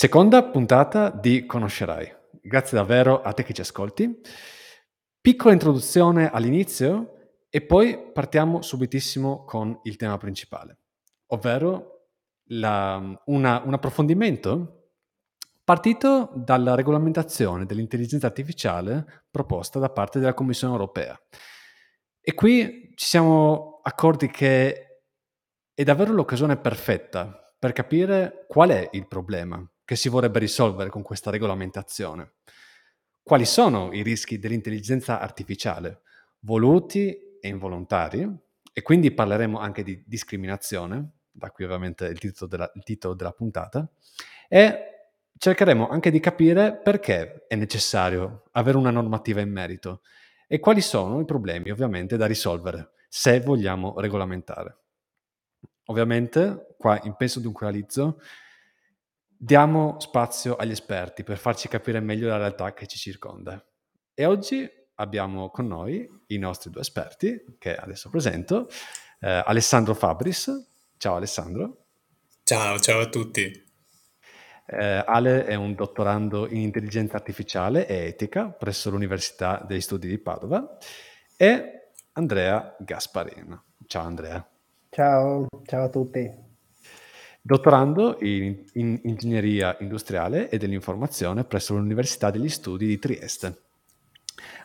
Seconda puntata di Conoscerai. Grazie davvero a te che ci ascolti. Piccola introduzione all'inizio e poi partiamo subitissimo con il tema principale, ovvero la, una, un approfondimento partito dalla regolamentazione dell'intelligenza artificiale proposta da parte della Commissione europea. E qui ci siamo accorti che è davvero l'occasione perfetta per capire qual è il problema che si vorrebbe risolvere con questa regolamentazione. Quali sono i rischi dell'intelligenza artificiale, voluti e involontari? E quindi parleremo anche di discriminazione, da qui ovviamente il titolo della, il titolo della puntata, e cercheremo anche di capire perché è necessario avere una normativa in merito e quali sono i problemi ovviamente da risolvere se vogliamo regolamentare. Ovviamente, qua in Penso Dunque Realizzo Diamo spazio agli esperti per farci capire meglio la realtà che ci circonda. E oggi abbiamo con noi i nostri due esperti, che adesso presento, eh, Alessandro Fabris. Ciao Alessandro. Ciao, ciao a tutti. Eh, Ale è un dottorando in intelligenza artificiale e etica presso l'Università degli Studi di Padova e Andrea Gasparin. Ciao Andrea. Ciao, ciao a tutti dottorando in, in ingegneria industriale e dell'informazione presso l'Università degli Studi di Trieste.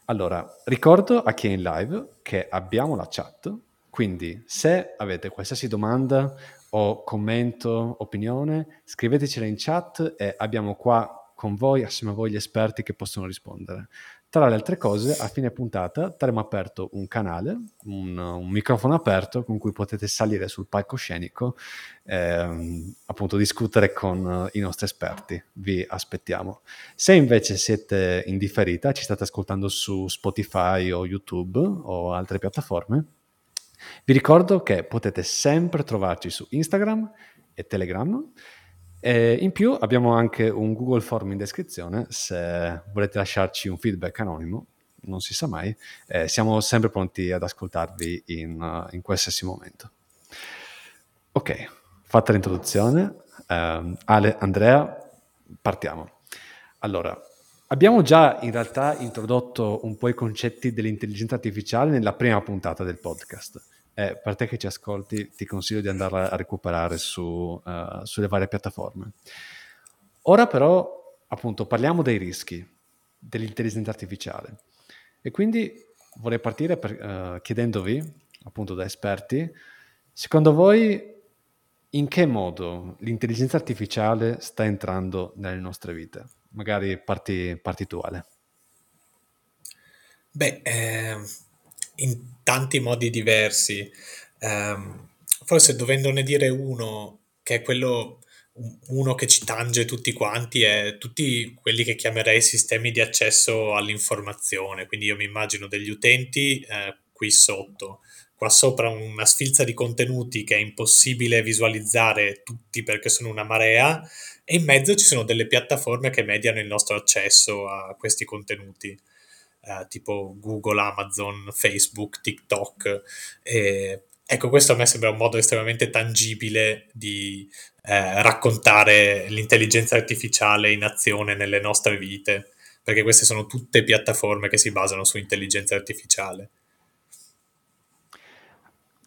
Allora, ricordo a chi è in live che abbiamo la chat, quindi se avete qualsiasi domanda o commento, opinione, scrivetecela in chat e abbiamo qua con voi, assieme a voi, gli esperti che possono rispondere. Tra le altre cose, a fine puntata terremo aperto un canale, un, un microfono aperto con cui potete salire sul palcoscenico e ehm, appunto discutere con i nostri esperti. Vi aspettiamo. Se invece siete in differita, ci state ascoltando su Spotify o YouTube o altre piattaforme, vi ricordo che potete sempre trovarci su Instagram e Telegram e in più abbiamo anche un Google Form in descrizione se volete lasciarci un feedback anonimo, non si sa mai, eh, siamo sempre pronti ad ascoltarvi in, in qualsiasi momento. Ok, fatta l'introduzione, eh, Ale, Andrea, partiamo. Allora, abbiamo già in realtà introdotto un po' i concetti dell'intelligenza artificiale nella prima puntata del podcast eh, per te che ci ascolti, ti consiglio di andarla a recuperare su, uh, sulle varie piattaforme. Ora però, appunto, parliamo dei rischi dell'intelligenza artificiale. E quindi vorrei partire per, uh, chiedendovi, appunto da esperti, secondo voi in che modo l'intelligenza artificiale sta entrando nelle nostre vite? Magari parti, parti tu, Ale. Beh, eh, in tanti modi diversi. Um, forse dovendone dire uno, che è quello uno che ci tange tutti quanti è tutti quelli che chiamerei sistemi di accesso all'informazione. Quindi io mi immagino degli utenti eh, qui sotto, qua sopra una sfilza di contenuti che è impossibile visualizzare tutti perché sono una marea e in mezzo ci sono delle piattaforme che mediano il nostro accesso a questi contenuti eh, tipo Google, Amazon, Facebook, TikTok. E, ecco, questo a me sembra un modo estremamente tangibile di eh, raccontare l'intelligenza artificiale in azione nelle nostre vite, perché queste sono tutte piattaforme che si basano su intelligenza artificiale.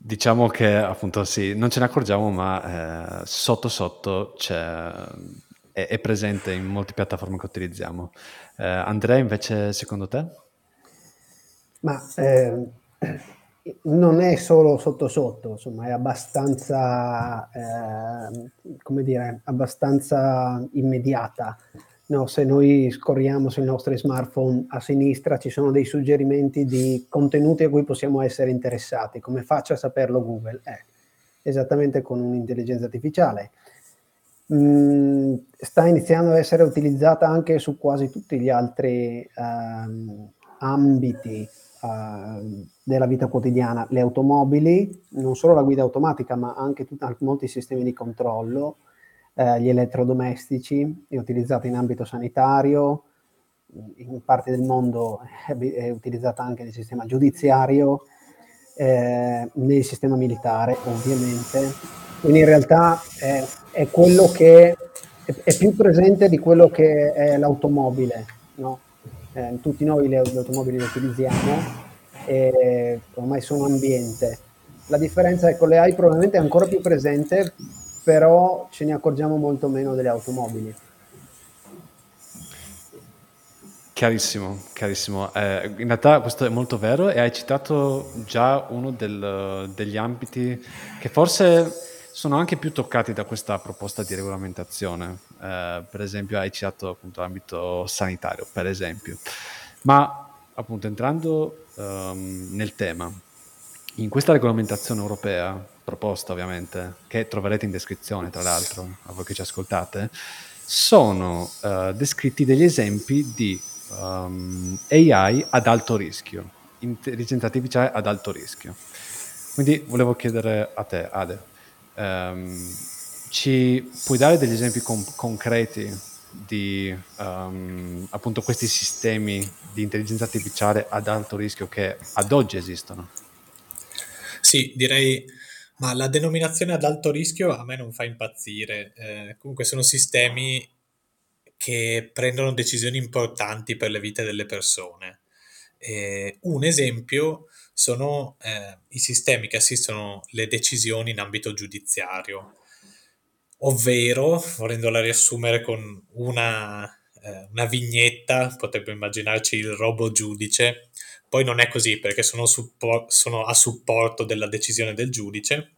Diciamo che appunto sì, non ce ne accorgiamo, ma eh, sotto sotto c'è, è, è, presente in molte piattaforme che utilizziamo. Eh, Andrea, invece, secondo te? Ma eh, non è solo sotto sotto, insomma, è abbastanza, eh, come dire, abbastanza immediata. No, se noi scorriamo sui nostri smartphone a sinistra ci sono dei suggerimenti di contenuti a cui possiamo essere interessati. Come faccio a saperlo Google? Eh, esattamente con un'intelligenza artificiale. Mm, sta iniziando ad essere utilizzata anche su quasi tutti gli altri um, ambiti uh, della vita quotidiana, le automobili, non solo la guida automatica, ma anche tut- molti sistemi di controllo, uh, gli elettrodomestici, è utilizzata in ambito sanitario, in parte del mondo è, è utilizzata anche nel sistema giudiziario, eh, nel sistema militare ovviamente. Quindi in realtà è, è quello che è, è, più presente di quello che è l'automobile, no? Eh, tutti noi le, le automobili le utilizziamo e ormai sono ambiente. La differenza è che con le AI probabilmente è ancora più presente, però ce ne accorgiamo molto meno delle automobili. Chiarissimo, chiarissimo. Eh, in realtà questo è molto vero e hai citato già uno del, degli ambiti che forse sono anche più toccati da questa proposta di regolamentazione. Eh, per esempio hai citato appunto l'ambito sanitario, per esempio. Ma appunto entrando um, nel tema, in questa regolamentazione europea, proposta ovviamente, che troverete in descrizione tra l'altro, a voi che ci ascoltate, sono uh, descritti degli esempi di um, AI ad alto rischio, intelligenza artificiale ad alto rischio. Quindi volevo chiedere a te, Ade, um, ci puoi dare degli esempi con- concreti di um, appunto questi sistemi di intelligenza artificiale ad alto rischio che ad oggi esistono? Sì, direi, ma la denominazione ad alto rischio a me non fa impazzire. Eh, comunque sono sistemi che prendono decisioni importanti per le vite delle persone. Eh, un esempio sono eh, i sistemi che assistono le decisioni in ambito giudiziario, ovvero, volendola riassumere con una, eh, una vignetta, potrebbe immaginarci il robot giudice, poi non è così perché sono, support- sono a supporto della decisione del giudice,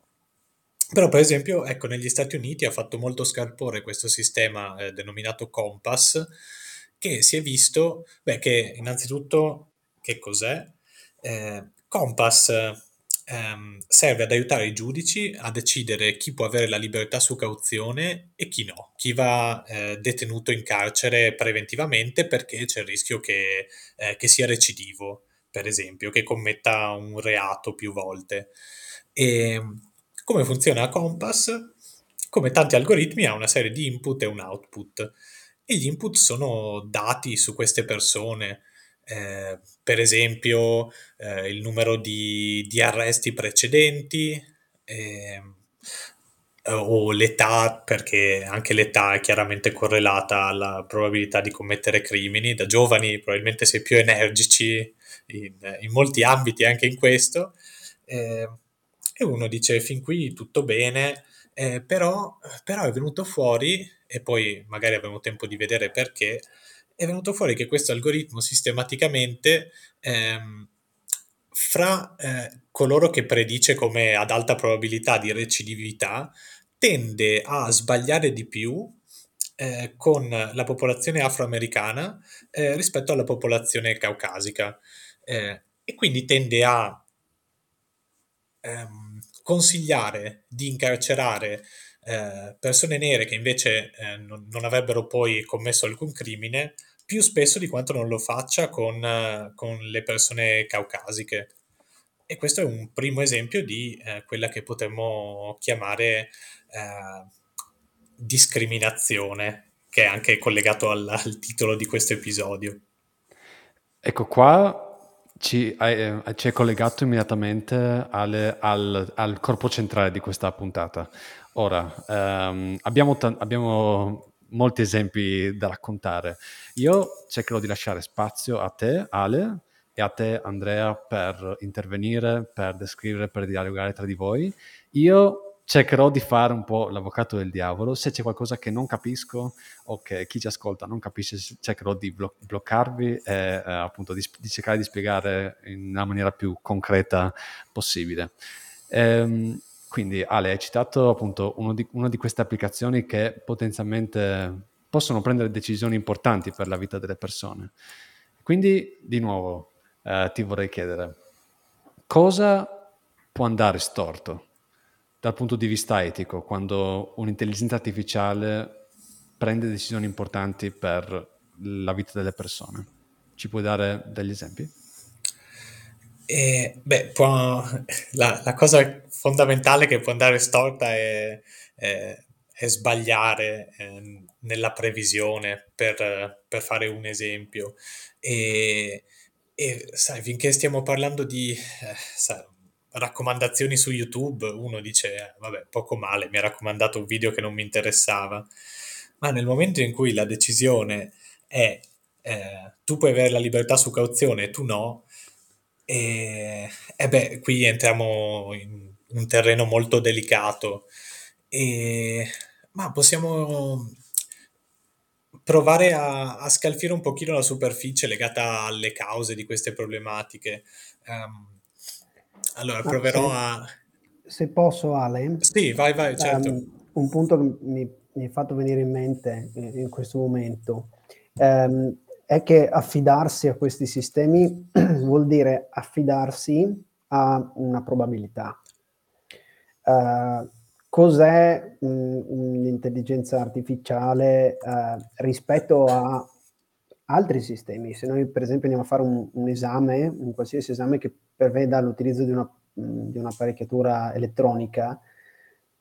però, per esempio, ecco, negli Stati Uniti ha fatto molto scalpore questo sistema eh, denominato Compass, che si è visto, beh, che innanzitutto, che cos'è? Eh, Compass ehm, serve ad aiutare i giudici a decidere chi può avere la libertà su cauzione e chi no, chi va eh, detenuto in carcere preventivamente perché c'è il rischio che, eh, che sia recidivo, per esempio, che commetta un reato più volte. E come funziona Compass? Come tanti algoritmi ha una serie di input e un output e gli input sono dati su queste persone, eh, per esempio eh, il numero di, di, arresti precedenti eh, o l'età, perché anche l'età è chiaramente correlata alla probabilità di commettere crimini. Da giovani probabilmente è più energici in, in molti ambiti, anche in questo. Eh, e uno dice fin qui tutto bene, eh, però, però è venuto fuori, e poi magari avremo tempo di vedere perché, è venuto fuori che questo algoritmo sistematicamente ehm, fra eh, coloro che predice come ad alta probabilità di recidività tende a sbagliare di più eh, con la popolazione afroamericana eh, rispetto alla popolazione caucasica. Eh, e quindi tende a ehm, consigliare di incarcerare eh, persone nere che invece eh, non, non, avrebbero poi commesso alcun crimine più spesso di quanto non lo faccia con, uh, con le persone caucasiche. E questo è un primo esempio di eh, quella che potremmo chiamare eh, discriminazione, che è anche collegato al, al titolo di questo episodio. Ecco qua ci, eh, ci è collegato immediatamente alle, al, al, corpo centrale di questa puntata. Ora, ehm, abbiamo, t- abbiamo, molti esempi da raccontare. Io cercherò di lasciare spazio a te, Ale, e a te, Andrea, per intervenire, per descrivere, per dialogare tra di voi. Io cercherò di fare un po' l'avvocato del diavolo. Se c'è qualcosa che non capisco o che chi ci ascolta non capisce, cercherò di blo- bloccarvi e eh, appunto di, di, cercare di spiegare in una maniera più concreta possibile. Ehm, quindi Ale, hai citato appunto di, una di queste applicazioni che potenzialmente possono prendere decisioni importanti per la vita delle persone. Quindi, di nuovo, eh, ti vorrei chiedere, cosa può andare storto dal punto di vista etico, quando un'intelligenza artificiale prende decisioni importanti per la vita delle persone. Ci puoi dare degli esempi? Eh, beh, può, la, la, cosa fondamentale che può andare storta è, è, è sbagliare eh, nella previsione, per, per, fare un esempio. E, e sai, finché stiamo parlando di... Eh, sai, raccomandazioni su YouTube, uno dice, vabbè, poco male, mi ha raccomandato un video che non mi interessava. Ma nel momento in cui la decisione è eh, tu puoi avere la libertà su cauzione e tu no, e, e beh, qui entriamo in un terreno molto delicato. E, ma possiamo provare a, a, scalfire un pochino la superficie legata alle cause di queste problematiche. Um, allora, proverò se, a... Se posso, Ale? Sì, vai, vai, certo. Um, un punto che mi, mi, è fatto venire in mente in questo momento um, è che affidarsi a questi sistemi vuol dire affidarsi a una probabilità. Uh, cos'è mh, l'intelligenza artificiale uh, rispetto a altri sistemi? Se noi per esempio andiamo a fare un, un esame, un qualsiasi esame che preveda l'utilizzo di, una, di un'apparecchiatura elettronica,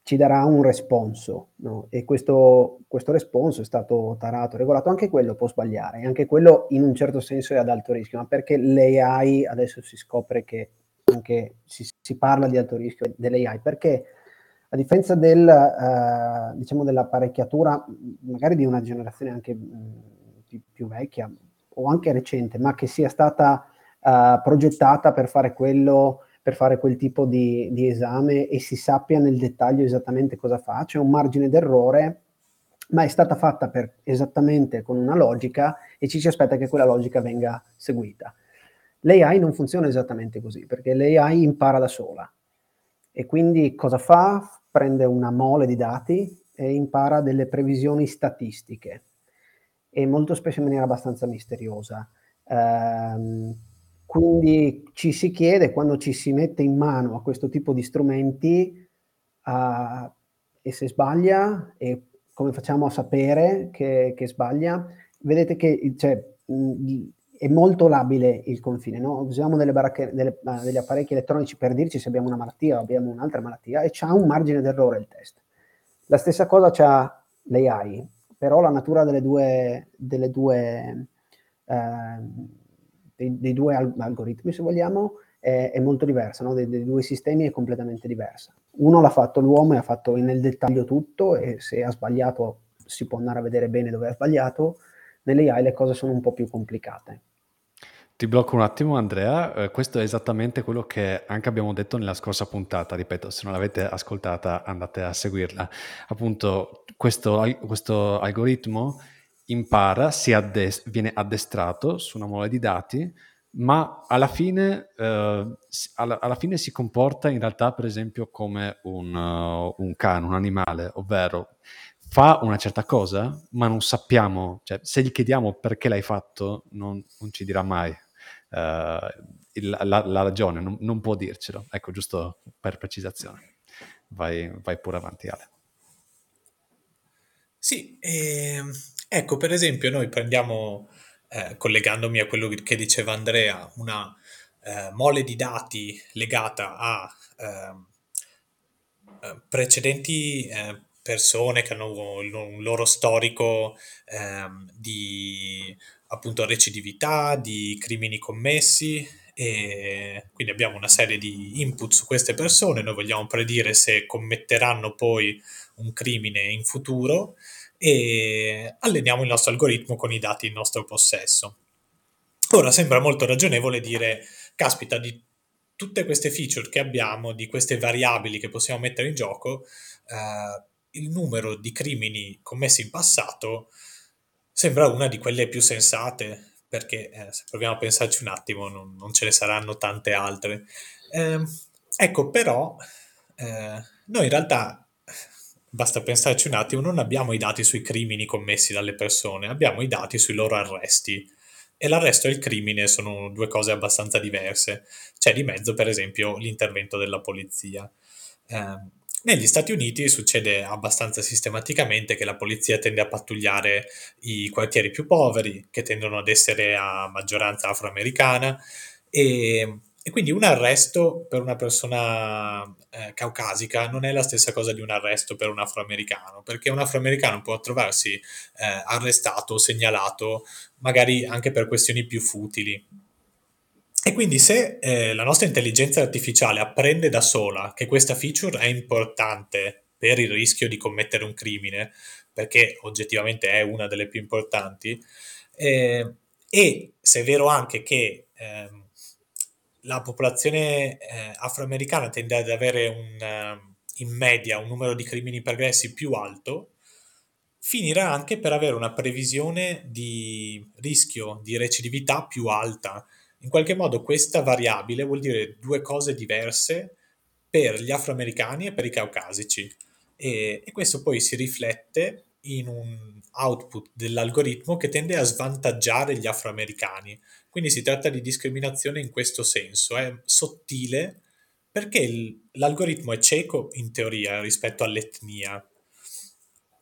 ci darà un responso, no? e questo, questo responso è stato tarato, regolato, anche quello può sbagliare, anche quello in un certo senso è ad alto rischio, ma perché l'AI, adesso si scopre che anche si, si parla di alto rischio dell'AI, perché a differenza del, uh, diciamo dell'apparecchiatura, magari di una generazione anche mh, più, più, vecchia o anche recente, ma che sia stata uh, progettata per fare quello per fare quel tipo di, di esame e si sappia nel dettaglio esattamente cosa fa. C'è un margine d'errore, ma è stata fatta per, esattamente con una logica e ci si aspetta che quella logica venga seguita. L'AI non funziona esattamente così, perché l'AI impara da sola. E quindi cosa fa? Prende una mole di dati e impara delle previsioni statistiche, e molto spesso in maniera abbastanza misteriosa. Um, quindi ci si chiede, quando ci si mette in mano a questo tipo di strumenti, uh, e se sbaglia, e come facciamo a sapere che, che sbaglia? Vedete che cioè, mh, è molto labile il confine, no? usiamo delle baracche, delle, uh, degli apparecchi elettronici per dirci se abbiamo una malattia o abbiamo un'altra malattia e c'ha un margine d'errore il test. La stessa cosa c'ha l'AI, però la natura delle due, delle due uh, dei, dei due algoritmi, se vogliamo, è, è molto diversa, no? dei, dei, due sistemi è completamente diversa. Uno l'ha fatto l'uomo e ha fatto nel dettaglio tutto e se ha sbagliato si può andare a vedere bene dove ha sbagliato, nelle AI le cose sono un po' più complicate. Ti blocco un attimo Andrea, eh, questo è esattamente quello che anche abbiamo detto nella scorsa puntata, ripeto, se non l'avete ascoltata andate a seguirla. Appunto, questo, questo algoritmo impara, addes- viene addestrato su una mole di dati, ma alla fine, eh, alla, alla fine, si comporta in realtà, per esempio, come un, uh, un, cane, un animale, ovvero fa una certa cosa, ma non sappiamo, cioè se gli chiediamo perché l'hai fatto, non, non ci dirà mai uh, il, la, la, ragione, non, non, può dircelo. Ecco, giusto per precisazione. Vai, vai pure avanti, Ale. Sì, ehm, ecco, per esempio, noi prendiamo, eh, collegandomi a quello che diceva Andrea, una eh, mole di dati legata a ehm, eh, precedenti eh, persone che hanno un loro storico ehm, di appunto recidività, di crimini commessi e quindi abbiamo una serie di input su queste persone, noi vogliamo predire se commetteranno poi un crimine in futuro e alleniamo il nostro algoritmo con i dati in nostro possesso. Ora sembra molto ragionevole dire, caspita, di tutte queste feature che abbiamo, di queste variabili che possiamo mettere in gioco, eh, il numero di crimini commessi in passato sembra una di quelle più sensate, perché eh, se proviamo a pensarci un attimo non, non ce ne saranno tante altre. Eh, ecco, però eh, noi in realtà basta pensarci un attimo, non abbiamo i dati sui crimini commessi dalle persone, abbiamo i dati sui loro arresti. E l'arresto e il crimine sono due cose abbastanza diverse. C'è di mezzo, per esempio, l'intervento della polizia. Eh, negli Stati Uniti succede abbastanza sistematicamente che la polizia tende a pattugliare i quartieri più poveri, che tendono ad essere a maggioranza afroamericana, e e quindi un arresto per una persona eh, caucasica non è la stessa cosa di un arresto per un afroamericano, perché un afroamericano può trovarsi eh, arrestato, segnalato, magari anche per questioni più futili. E quindi se eh, la nostra intelligenza artificiale apprende da sola che questa feature è importante per il rischio di commettere un crimine, perché oggettivamente è una delle più importanti, eh, e se è vero anche che eh, la popolazione eh, afroamericana tende ad avere un, ehm, in media un numero di crimini pregressi più alto, finirà anche per avere una previsione di rischio di recidività più alta. In qualche modo questa variabile vuol dire due cose diverse per gli afroamericani e per i caucasici e, e questo poi si riflette in un output dell'algoritmo che tende a svantaggiare gli afroamericani. Quindi si tratta di discriminazione in questo senso, è sottile perché il, l'algoritmo è cieco in teoria rispetto all'etnia.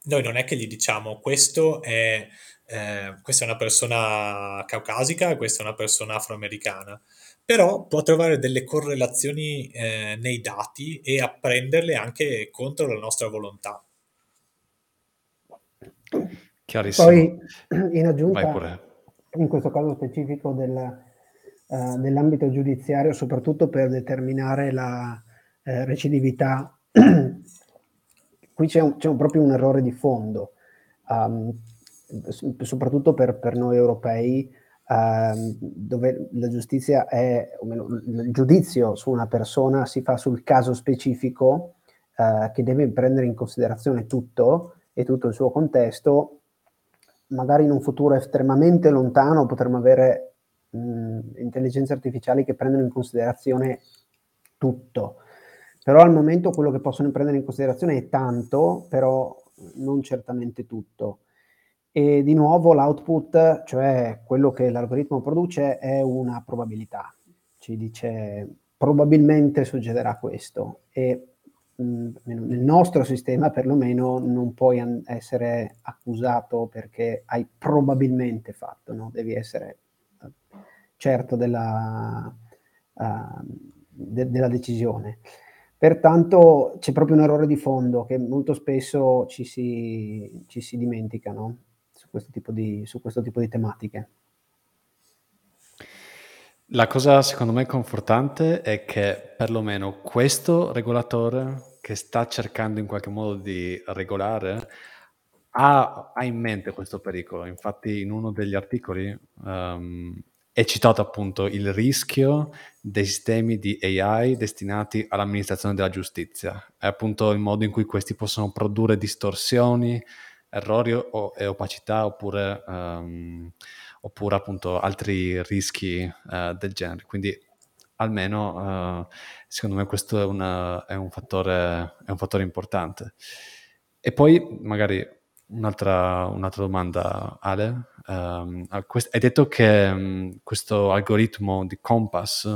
Noi non è che gli diciamo questo è, eh, questa è una persona caucasica questa è una persona afroamericana, però può trovare delle correlazioni eh, nei dati e apprenderle anche contro la nostra volontà. Chiarissimo. Poi in aggiunta, in questo caso specifico del, uh, dell'ambito giudiziario, soprattutto per determinare la uh, recidività, qui c'è, un, c'è un, proprio un errore di fondo, um, soprattutto per, per, noi europei, um, dove la giustizia è, o meno, il giudizio su una persona si fa sul caso specifico uh, che deve prendere in considerazione tutto e tutto il suo contesto magari in un futuro estremamente lontano potremo avere mh, intelligenze artificiali che prendono in considerazione tutto. Però al momento quello che possono prendere in considerazione è tanto, però non certamente tutto. E di nuovo l'output, cioè quello che l'algoritmo produce, è una probabilità. Ci dice probabilmente succederà questo. E nel nostro sistema perlomeno non puoi an- essere accusato perché hai probabilmente fatto, no? devi essere uh, certo della, uh, de- della, decisione. Pertanto c'è proprio un errore di fondo che molto spesso ci si, ci si dimentica no? su, questo di, su questo tipo di tematiche. La cosa secondo me confortante è che perlomeno questo regolatore che sta cercando in qualche modo di regolare ha, ha in mente questo pericolo. Infatti in uno degli articoli um, è citato appunto il rischio dei sistemi di AI destinati all'amministrazione della giustizia. È appunto il modo in cui questi possono produrre distorsioni, errori o, e opacità oppure... Um, oppure appunto altri rischi uh, del genere. Quindi almeno uh, secondo me questo è, una, è, un fattore, è, un fattore, importante. E poi magari un'altra, un'altra domanda, Ale. Um, hai detto che um, questo algoritmo di Compass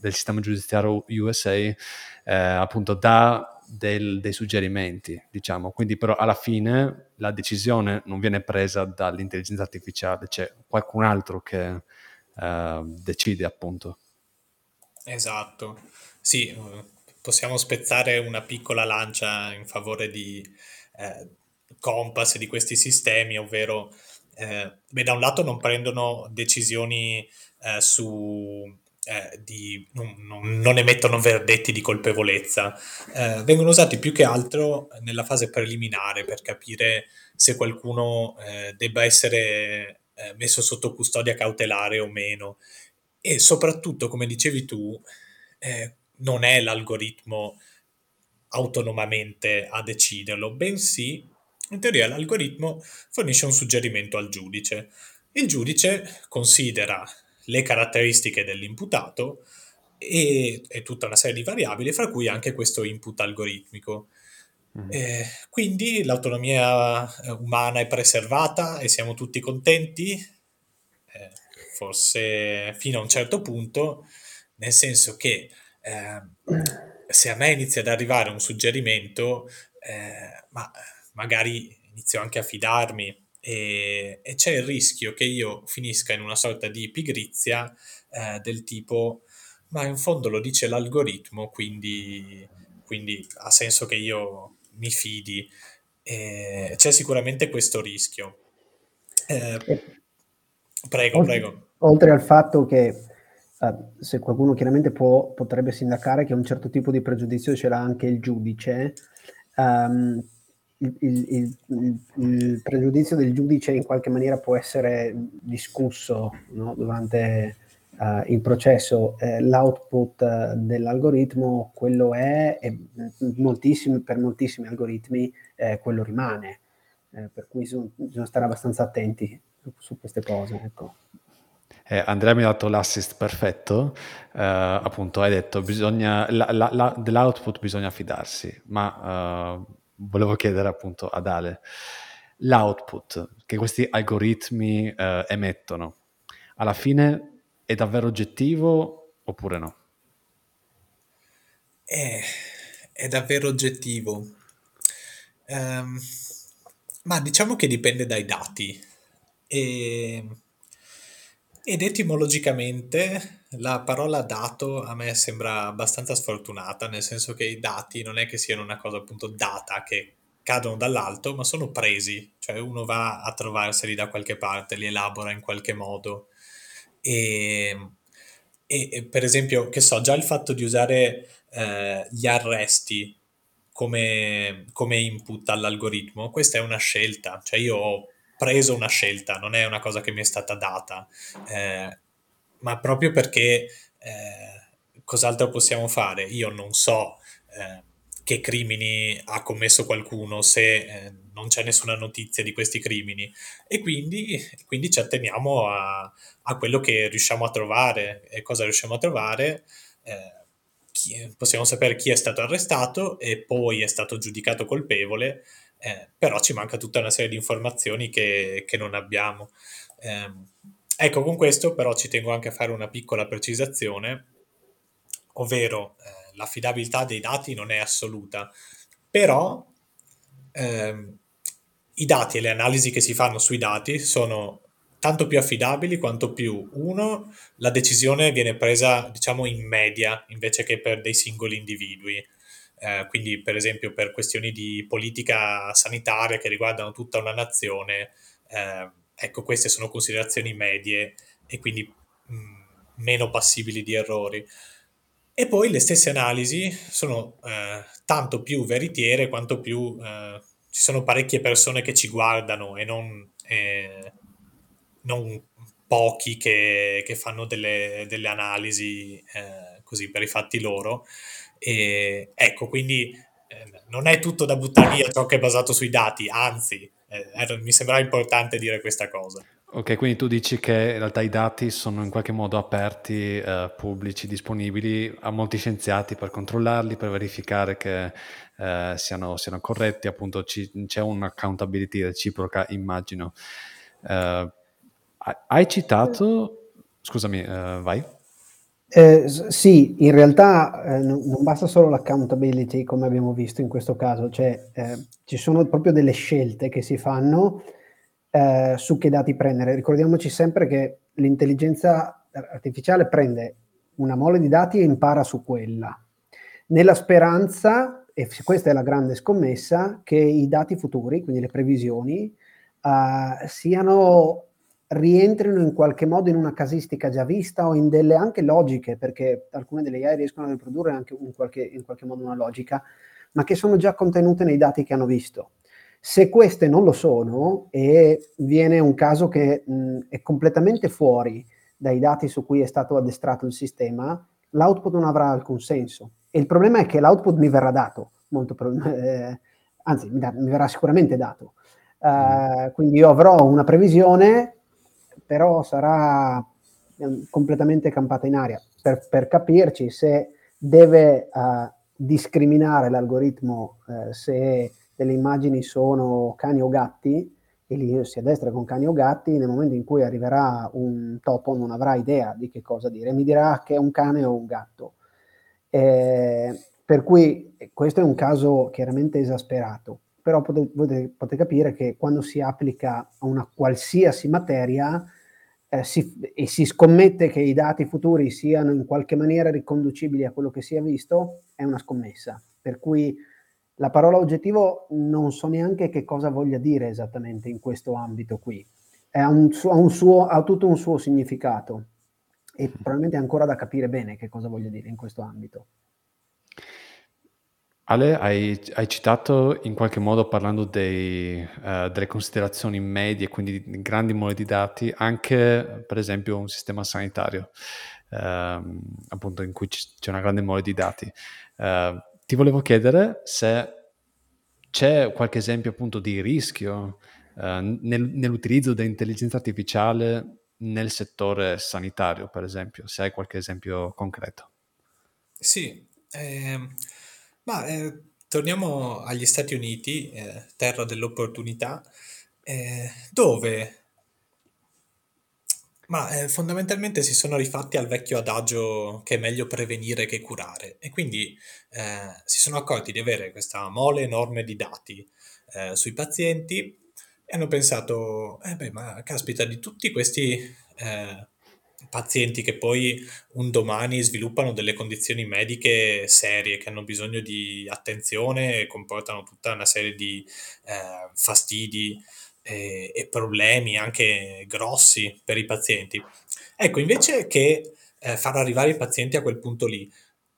del sistema giudiziario USA eh, appunto dà del, dei suggerimenti, diciamo. Quindi però alla fine la decisione non viene presa dall'intelligenza artificiale, c'è qualcun altro che uh, decide appunto. Esatto, sì, possiamo spezzare una piccola lancia in favore di eh, Compass e di questi sistemi, ovvero eh, beh, da un lato non prendono decisioni eh, su eh, di, non, non, emettono verdetti di colpevolezza, eh, vengono usati più che altro nella fase preliminare per capire se qualcuno eh, debba essere eh, messo sotto custodia cautelare o meno. E soprattutto, come dicevi tu, eh, non è l'algoritmo autonomamente a deciderlo, bensì in teoria l'algoritmo fornisce un suggerimento al giudice. Il giudice considera le caratteristiche dell'imputato e, e, tutta una serie di variabili, fra cui anche questo input algoritmico. Mm. Eh, quindi l'autonomia eh, umana è preservata e siamo tutti contenti? Eh, forse fino a un certo punto, nel senso che eh, se a me inizia ad arrivare un suggerimento, eh, ma magari inizio anche a fidarmi e, e, c'è il rischio che io finisca in una sorta di pigrizia eh, del tipo ma in fondo lo dice l'algoritmo quindi, quindi ha senso che io mi fidi e c'è sicuramente questo rischio. Eh, prego oltre, prego. oltre al fatto che Uh, se qualcuno chiaramente può, potrebbe sindacare che un certo tipo di pregiudizio ce l'ha anche il giudice, um, il, il, il, il, pregiudizio del giudice in qualche maniera può essere discusso no? durante uh, il processo. Eh, l'output uh, dell'algoritmo, quello è, e moltissimi, per moltissimi algoritmi eh, quello rimane, eh, per cui su, bisogna stare abbastanza attenti su, su queste cose. Ecco. Eh, Andrea mi ha dato l'assist perfetto, eh, appunto hai detto bisogna, la, la, la, dell'output bisogna fidarsi, ma uh, volevo chiedere appunto ad Ale, l'output che questi algoritmi uh, emettono, alla fine è davvero oggettivo oppure no? È, è davvero oggettivo. Um, ma diciamo che dipende dai dati. E ed etimologicamente la parola dato a me sembra abbastanza sfortunata, nel senso che i dati non è che siano una cosa appunto data che cadono dall'alto, ma sono presi, cioè uno va a trovarseli da qualche parte, li elabora in qualche modo. E, e, e per esempio, che so, già il fatto di usare eh, gli arresti come, come input all'algoritmo, questa è una scelta, cioè io ho preso una scelta, non è una cosa che mi è stata data, eh, ma proprio perché eh, cos'altro possiamo fare? Io non so eh, che crimini ha commesso qualcuno se eh, non c'è nessuna notizia di questi crimini e quindi, quindi ci atteniamo a, a, quello che riusciamo a trovare e cosa riusciamo a trovare. Eh, chi, possiamo sapere chi è stato arrestato e poi è stato giudicato colpevole eh, però ci manca tutta una serie di informazioni che, che non abbiamo. Eh, ecco, con questo però ci tengo anche a fare una piccola precisazione, ovvero eh, l'affidabilità dei dati non è assoluta, però ehm, i dati e le analisi che si fanno sui dati sono tanto più affidabili quanto più, uno, la decisione viene presa, diciamo, in media invece che per dei singoli individui. Eh, quindi per esempio per questioni di politica sanitaria che riguardano tutta una nazione, eh, ecco queste sono considerazioni medie e quindi mh, mm, meno passibili di errori. E poi le stesse analisi sono eh, tanto più veritiere quanto più eh, ci sono parecchie persone che ci guardano e non, non pochi che, che fanno delle, delle analisi eh, così per i fatti loro. E, ecco, quindi eh, non è tutto da buttare via ciò che è basato sui dati, anzi, eh, mi sembrava importante dire questa cosa. Ok, quindi tu dici che in realtà i dati sono in qualche modo aperti, eh, pubblici, disponibili a molti scienziati per controllarli, per verificare che eh, siano, siano, corretti, appunto ci, c'è un'accountability reciproca, immagino. Eh, hai citato, scusami, eh, vai. Eh, sì, in realtà eh, non, basta solo l'accountability come abbiamo visto in questo caso, cioè eh, ci sono proprio delle scelte che si fanno eh, su che dati prendere. Ricordiamoci sempre che l'intelligenza artificiale prende una mole di dati e impara su quella, nella speranza, e questa è la grande scommessa, che i dati futuri, quindi le previsioni, eh, siano rientrino in qualche modo in una casistica già vista o in delle anche logiche, perché alcune delle AI riescono a riprodurre anche in qualche, in qualche modo una logica, ma che sono già contenute nei dati che hanno visto. Se queste non lo sono e viene un caso che mh, è completamente fuori dai dati su cui è stato addestrato il sistema, l'output non avrà alcun senso. E il problema è che l'output mi verrà dato, molto eh, anzi mi, da, mi, verrà sicuramente dato. Uh, quindi io avrò una previsione però sarà ehm, completamente campata in aria. Per, per capirci, se deve uh, discriminare l'algoritmo uh, se delle immagini sono cani o gatti, e lì si addestra con cani o gatti, nel momento in cui arriverà un topo non avrà idea di che cosa dire, mi dirà che è un cane o un gatto. Eh, per cui questo è un caso chiaramente esasperato però potete, potete, capire che quando si applica a una qualsiasi materia eh, si, e si scommette che i dati futuri siano in qualche maniera riconducibili a quello che si è visto, è una scommessa. Per cui la parola oggettivo non so neanche che cosa voglia dire esattamente in questo ambito qui. Ha, un ha, un suo, ha tutto un suo significato e probabilmente è ancora da capire bene che cosa voglia dire in questo ambito. Ale, hai, hai, citato in qualche modo parlando dei, uh, delle considerazioni medie, quindi di grandi mole di dati, anche per esempio un sistema sanitario, uh, appunto in cui c'è una grande mole di dati. Uh, ti volevo chiedere se c'è qualche esempio appunto di rischio nel, nell'utilizzo dell'intelligenza artificiale nel settore sanitario, per esempio, se hai qualche esempio concreto. Sì, eh, ma eh, torniamo agli Stati Uniti, eh, terra dell'opportunità, eh, dove ma eh, fondamentalmente si sono rifatti al vecchio adagio che è meglio prevenire che curare. E quindi eh, si sono accorti di avere questa mole enorme di dati eh, sui pazienti e hanno pensato, eh beh, ma caspita, di tutti questi eh, pazienti che poi un domani sviluppano delle condizioni mediche serie che hanno bisogno di attenzione e comportano tutta una serie di eh, fastidi e, e, problemi anche grossi per i pazienti. Ecco, invece che eh, far arrivare i pazienti a quel punto lì,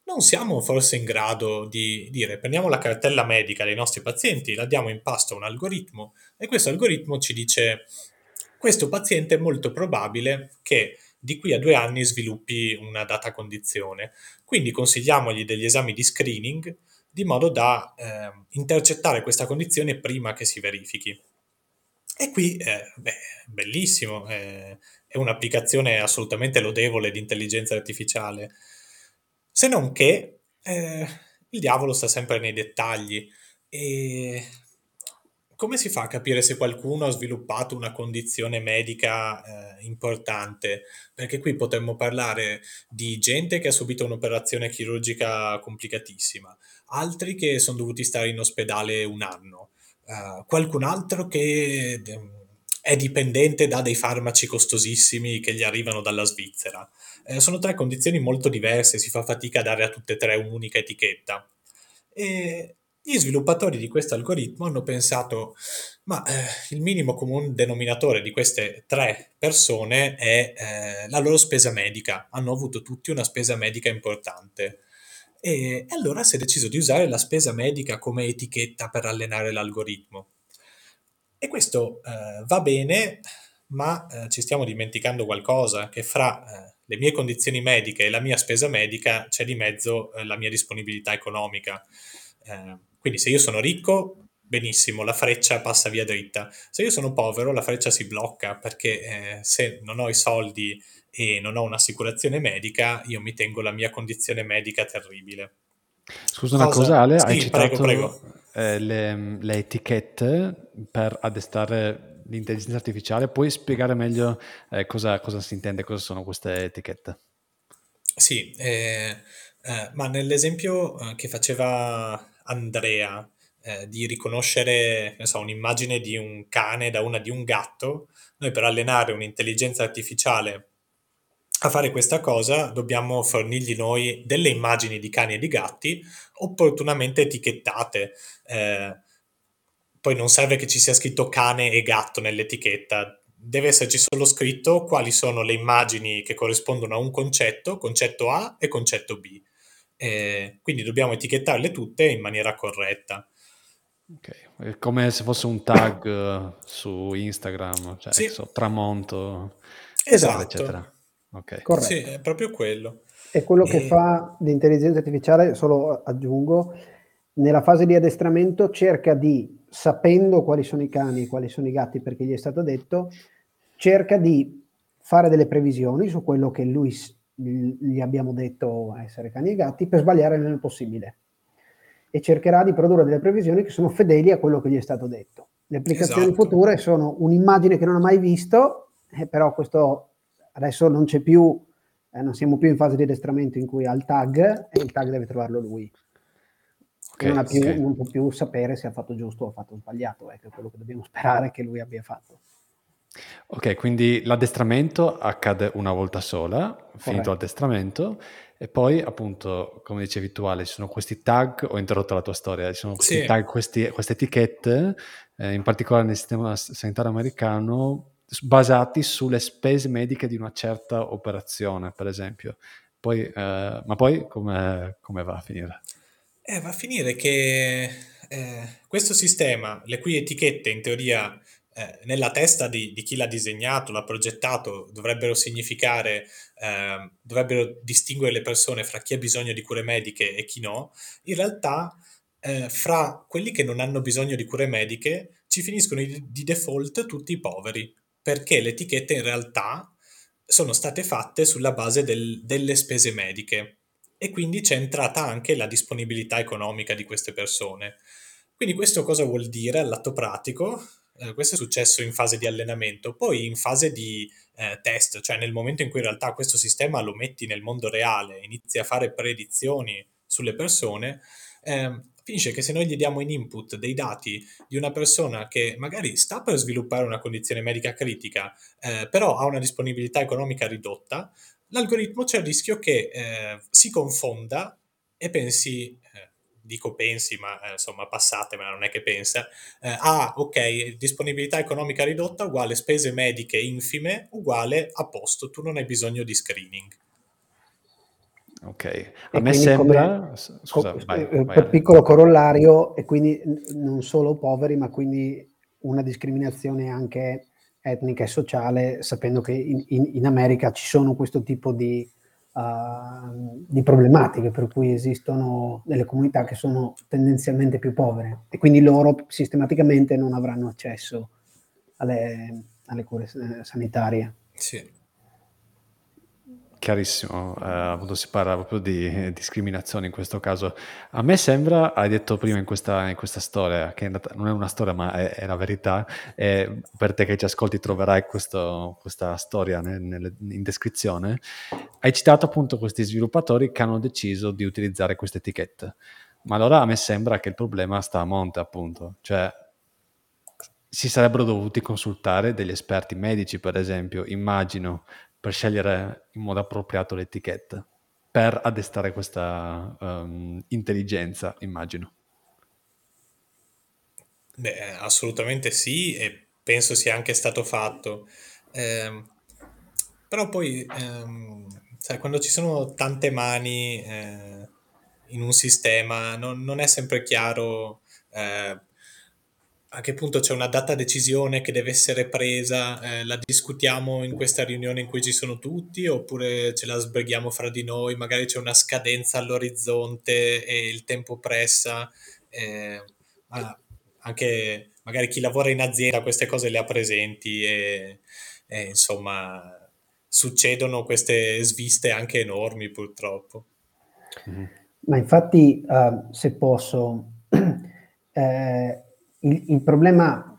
non siamo forse in grado di dire prendiamo la cartella medica dei nostri pazienti, la diamo in pasto a un algoritmo e questo algoritmo ci dice questo paziente è molto probabile che di qui a due anni sviluppi una data condizione. Quindi consigliamogli degli esami di screening di modo da eh, intercettare questa condizione prima che si verifichi. E qui, eh, beh, bellissimo, eh, è un'applicazione assolutamente lodevole di intelligenza artificiale, se non che eh, il diavolo sta sempre nei dettagli e come si fa a capire se qualcuno ha sviluppato una condizione medica eh, importante? Perché qui potremmo parlare di gente che ha subito un'operazione chirurgica complicatissima, altri che sono dovuti stare in ospedale un anno, uh, qualcun altro che mm, è dipendente da dei farmaci costosissimi che gli arrivano dalla Svizzera. Eh, sono tre condizioni molto diverse, si fa fatica a dare a tutte e tre un'unica etichetta. E gli sviluppatori di questo algoritmo hanno pensato, ma eh, il minimo comune denominatore di queste tre persone è eh, la loro spesa medica. Hanno avuto tutti una spesa medica importante. E, e allora si è deciso di usare la spesa medica come etichetta per allenare l'algoritmo. E questo eh, va bene, ma eh, ci stiamo dimenticando qualcosa, che fra eh, le mie condizioni mediche e la mia spesa medica c'è di mezzo eh, la mia disponibilità economica. Quindi se io sono ricco, benissimo, la freccia passa via dritta. Se io sono povero, la freccia si blocca perché eh, se non ho i soldi e non ho un'assicurazione medica, io mi tengo la mia condizione medica terribile. Scusa una cosa, Ale, sì, hai citato prego, prego. Eh, le, le, etichette per addestrare l'intelligenza artificiale. Puoi spiegare meglio eh, cosa, cosa, si intende, cosa sono queste etichette? Sì, eh, eh ma nell'esempio eh, che faceva Andrea eh, di riconoscere so, un'immagine di un cane da una di un gatto, noi per allenare un'intelligenza artificiale a fare questa cosa dobbiamo fornirgli noi delle immagini di cani e di gatti opportunamente etichettate. Eh, poi non serve che ci sia scritto cane e gatto nell'etichetta, deve esserci solo scritto quali sono le immagini che corrispondono a un concetto, concetto A e concetto B. Eh, quindi dobbiamo etichettarle tutte in maniera corretta. Ok, è come se fosse un tag eh, su Instagram, cioè sì. so, tramonto, esatto. eccetera. Okay. Corretto. Sì, è proprio quello. E quello e... che fa l'intelligenza artificiale, solo aggiungo, nella fase di addestramento cerca di, sapendo quali sono i cani, quali sono i gatti, perché gli è stato detto, cerca di fare delle previsioni su quello che lui gli abbiamo detto essere cani e gatti per sbagliare il meno possibile e cercherà di produrre delle previsioni che sono fedeli a quello che gli è stato detto. Le applicazioni esatto. future sono un'immagine che non ha mai visto, eh, però questo adesso non c'è più, eh, non siamo più in fase di addestramento in cui ha il tag e il tag deve trovarlo lui. Okay, non, più, okay. non, può più sapere se ha fatto giusto o ha fatto sbagliato, ecco, è quello che dobbiamo sperare che lui abbia fatto. Ok, quindi l'addestramento accade una volta sola, finito l'addestramento, e poi appunto, come dicevi tu Ale, ci sono questi tag, ho interrotto la tua storia, ci sono questi sì. tag, questi, queste etichette, eh, in particolare nel sistema sanitario americano, basati sulle spese mediche di una certa operazione, per esempio. Poi, eh, ma poi come, come va a finire? Eh, va a finire che eh, questo sistema, le cui etichette in teoria eh, nella testa di, di, chi l'ha disegnato, l'ha progettato, dovrebbero significare, eh, dovrebbero distinguere le persone fra chi ha bisogno di cure mediche e chi no, in realtà eh, fra quelli che non hanno bisogno di cure mediche ci finiscono di, default tutti i poveri, perché le etichette in realtà sono state fatte sulla base del, delle spese mediche e quindi c'è entrata anche la disponibilità economica di queste persone. Quindi questo cosa vuol dire all'atto pratico? Eh, questo è successo in fase di allenamento, poi in fase di eh, test, cioè nel momento in cui in realtà questo sistema lo metti nel mondo reale, inizi a fare predizioni sulle persone, eh, finisce che se noi gli diamo in input dei dati di una persona che magari sta per sviluppare una condizione medica critica, eh, però ha una disponibilità economica ridotta, l'algoritmo c'è il rischio che eh, si confonda e pensi, dico pensi, ma eh, insomma passatemela, non è che pensa, eh, ah ok, disponibilità economica ridotta uguale spese mediche infime uguale a posto, tu non hai bisogno di screening. Ok, a me sembra... Come, scusa, co- vai, vai, per piccolo corollario, e quindi non solo poveri, ma quindi una discriminazione anche etnica e sociale, sapendo che in, in, in America ci sono questo tipo di, uh, di, problematiche, per cui esistono delle comunità che sono tendenzialmente più povere e quindi loro sistematicamente non avranno accesso alle, alle cure eh, sanitarie. Sì. Chiarissimo, eh, appunto si parla proprio di eh, discriminazione in questo caso. A me sembra, hai detto prima in questa, in questa storia, che non è una storia ma è, è la verità, e per te che ci ascolti troverai questo, questa storia nel, nel, in descrizione, hai citato appunto questi sviluppatori che hanno deciso di utilizzare queste etichette. Ma allora a me sembra che il problema sta a monte appunto, cioè si sarebbero dovuti consultare degli esperti medici per esempio, immagino, per scegliere in modo appropriato l'etichetta, per addestrare questa um, intelligenza, immagino. Beh, assolutamente sì, e penso sia anche stato fatto. Eh, però poi, ehm, sai, quando ci sono tante mani eh, in un sistema, non, non, è sempre chiaro eh, a che punto c'è una data decisione che deve essere presa, eh, la discutiamo in questa riunione in cui ci sono tutti oppure ce la sbrighiamo fra di noi, magari c'è una scadenza all'orizzonte e il tempo pressa, eh, anche magari chi lavora in azienda queste cose le ha presenti e, e insomma succedono queste sviste anche enormi purtroppo. Ma infatti, uh, se posso, eh, il, il problema,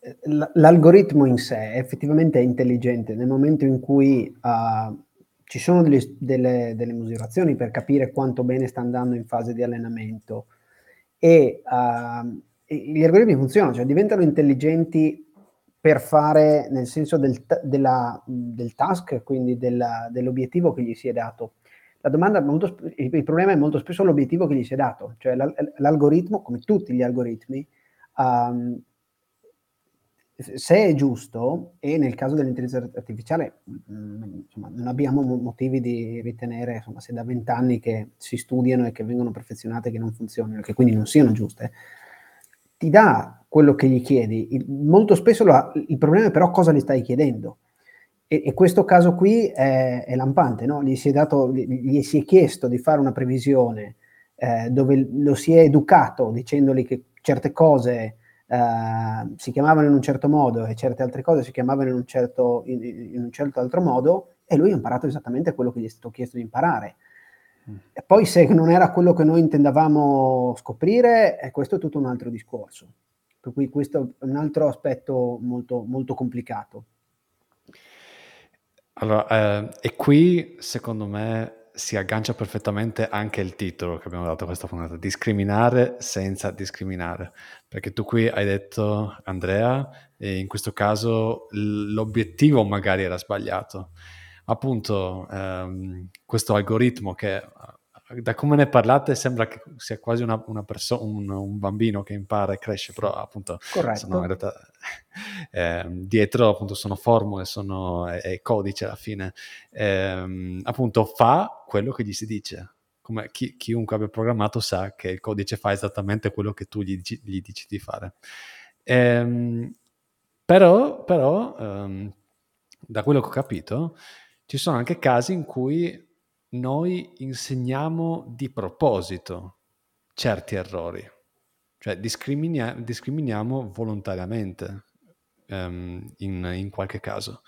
eh, l'algoritmo in sé effettivamente è intelligente nel momento in cui uh, ci sono delle, delle, delle, misurazioni per capire quanto bene sta andando in fase di allenamento e uh, gli algoritmi funzionano, cioè diventano intelligenti per fare nel senso del, della, del task, quindi della, dell'obiettivo che gli si è dato. La domanda molto, il problema è molto spesso l'obiettivo che gli si è dato, cioè l'algoritmo, come tutti gli algoritmi, Um, se è giusto, e nel caso dell'intelligenza artificiale mh, mm, insomma, non abbiamo motivi di ritenere, insomma, se da vent'anni che si studiano e che vengono perfezionate che non funzionano, che quindi non siano giuste, ti dà quello che gli chiedi. Il, molto spesso la, il problema è però cosa gli stai chiedendo. E, e questo caso qui è, è lampante, no? gli, si è dato, gli, gli, si è chiesto di fare una previsione eh, dove lo si è educato dicendogli che certe cose eh, si chiamavano in un certo modo e certe altre cose si chiamavano in un, certo, in, in un certo altro modo e lui ha imparato esattamente quello che gli è stato chiesto di imparare. E poi se non era quello che noi intendavamo scoprire, eh, questo è tutto un altro discorso. Per cui questo è un altro aspetto molto, molto complicato. Allora, eh, e qui secondo me si aggancia perfettamente anche il titolo che abbiamo dato a questa puntata, discriminare senza discriminare, perché tu qui hai detto, Andrea, in questo caso l'obiettivo magari era sbagliato. Appunto, ehm, questo algoritmo che da come ne parlate sembra che sia quasi una, una perso- un, un, bambino che impara e cresce, però appunto sono in realtà, eh, dietro appunto sono formule, sono, è, è codice alla fine, eh, appunto fa quello che gli si dice, come chi, chiunque abbia programmato sa che il codice fa esattamente quello che tu gli, gli dici di fare. Ehm, però, però ehm, da quello che ho capito, ci sono anche casi in cui noi insegniamo di proposito certi errori, cioè discriminia- discriminiamo volontariamente um, in, in, qualche caso.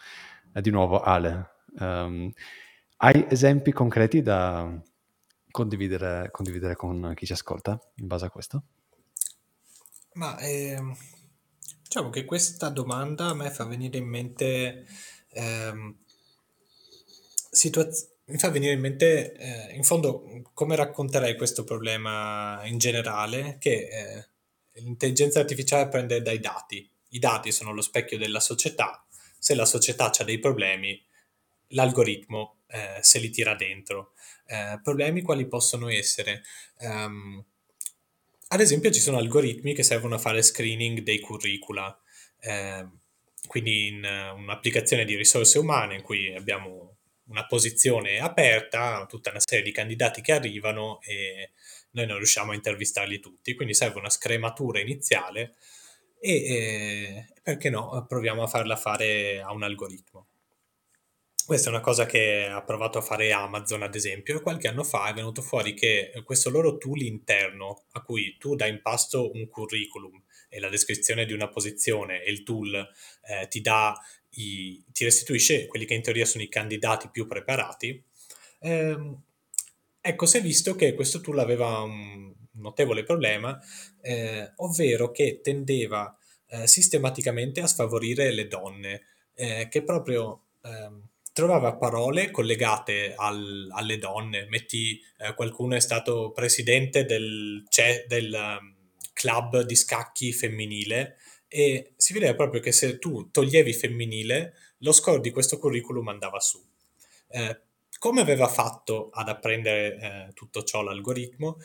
Eh, di nuovo, Ale, um, hai esempi concreti da condividere, condividere, con chi ci ascolta in base a questo? Ma eh, diciamo che questa domanda a me fa venire in mente ehm, situazioni mi fa venire in mente, eh, in fondo, come racconterei questo problema in generale, che eh, l'intelligenza artificiale prende dai dati. I dati sono lo specchio della società. Se la società ha dei problemi, l'algoritmo eh, se li tira dentro. Eh, problemi quali possono essere? Um, ad esempio, ci sono algoritmi che servono a fare screening dei curricula. Eh, quindi in un'applicazione di risorse umane in cui abbiamo una posizione aperta, tutta una serie di candidati che arrivano e noi non riusciamo a intervistarli tutti, quindi serve una scrematura iniziale e eh, perché no, proviamo a farla fare a un algoritmo. Questa è una cosa che ha provato a fare Amazon, ad esempio, e qualche anno fa è venuto fuori che questo loro tool interno, a cui tu dai in pasto un curriculum e la descrizione di una posizione e il tool eh, ti dà i, ti restituisce quelli che in teoria sono i candidati più preparati. Eh, ecco, si è visto che questo tool aveva un notevole problema, eh, ovvero che tendeva eh, sistematicamente a sfavorire le donne, eh, che proprio ehm, trovava parole collegate al, alle donne. Metti, eh, qualcuno è stato presidente del, del um, club di scacchi femminile e si vedeva proprio che se tu toglievi femminile, lo score di questo curriculum andava su. Eh, come aveva fatto ad apprendere eh, tutto ciò l'algoritmo?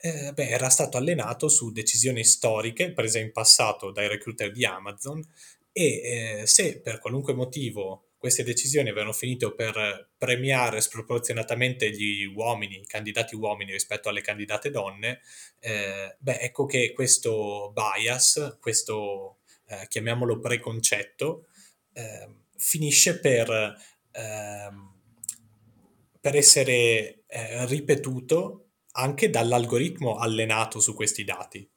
Eh, beh, era stato allenato su decisioni storiche prese in passato dai recruiter di Amazon e eh, se per qualunque motivo queste decisioni avevano finito per premiare sproporzionatamente gli uomini, i candidati uomini rispetto alle candidate donne, eh, beh, ecco che questo bias, questo eh, chiamiamolo preconcetto, eh, finisce per, ehm, per essere eh, ripetuto anche dall'algoritmo allenato su questi dati.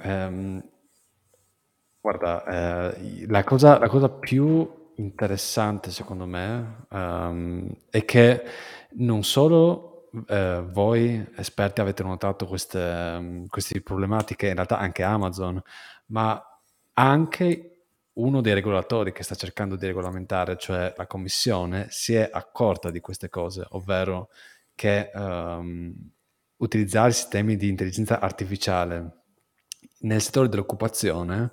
Um, Guarda, eh, la cosa la cosa più interessante secondo me, uhm, è che non solo, ehm, voi esperti avete notato queste queste problematiche, in realtà anche Amazon, ma anche uno dei regolatori che sta cercando di regolamentare, cioè la commissione, si è accorta di queste cose, ovvero che, uhm, utilizzare sistemi di intelligenza artificiale nel settore dell'occupazione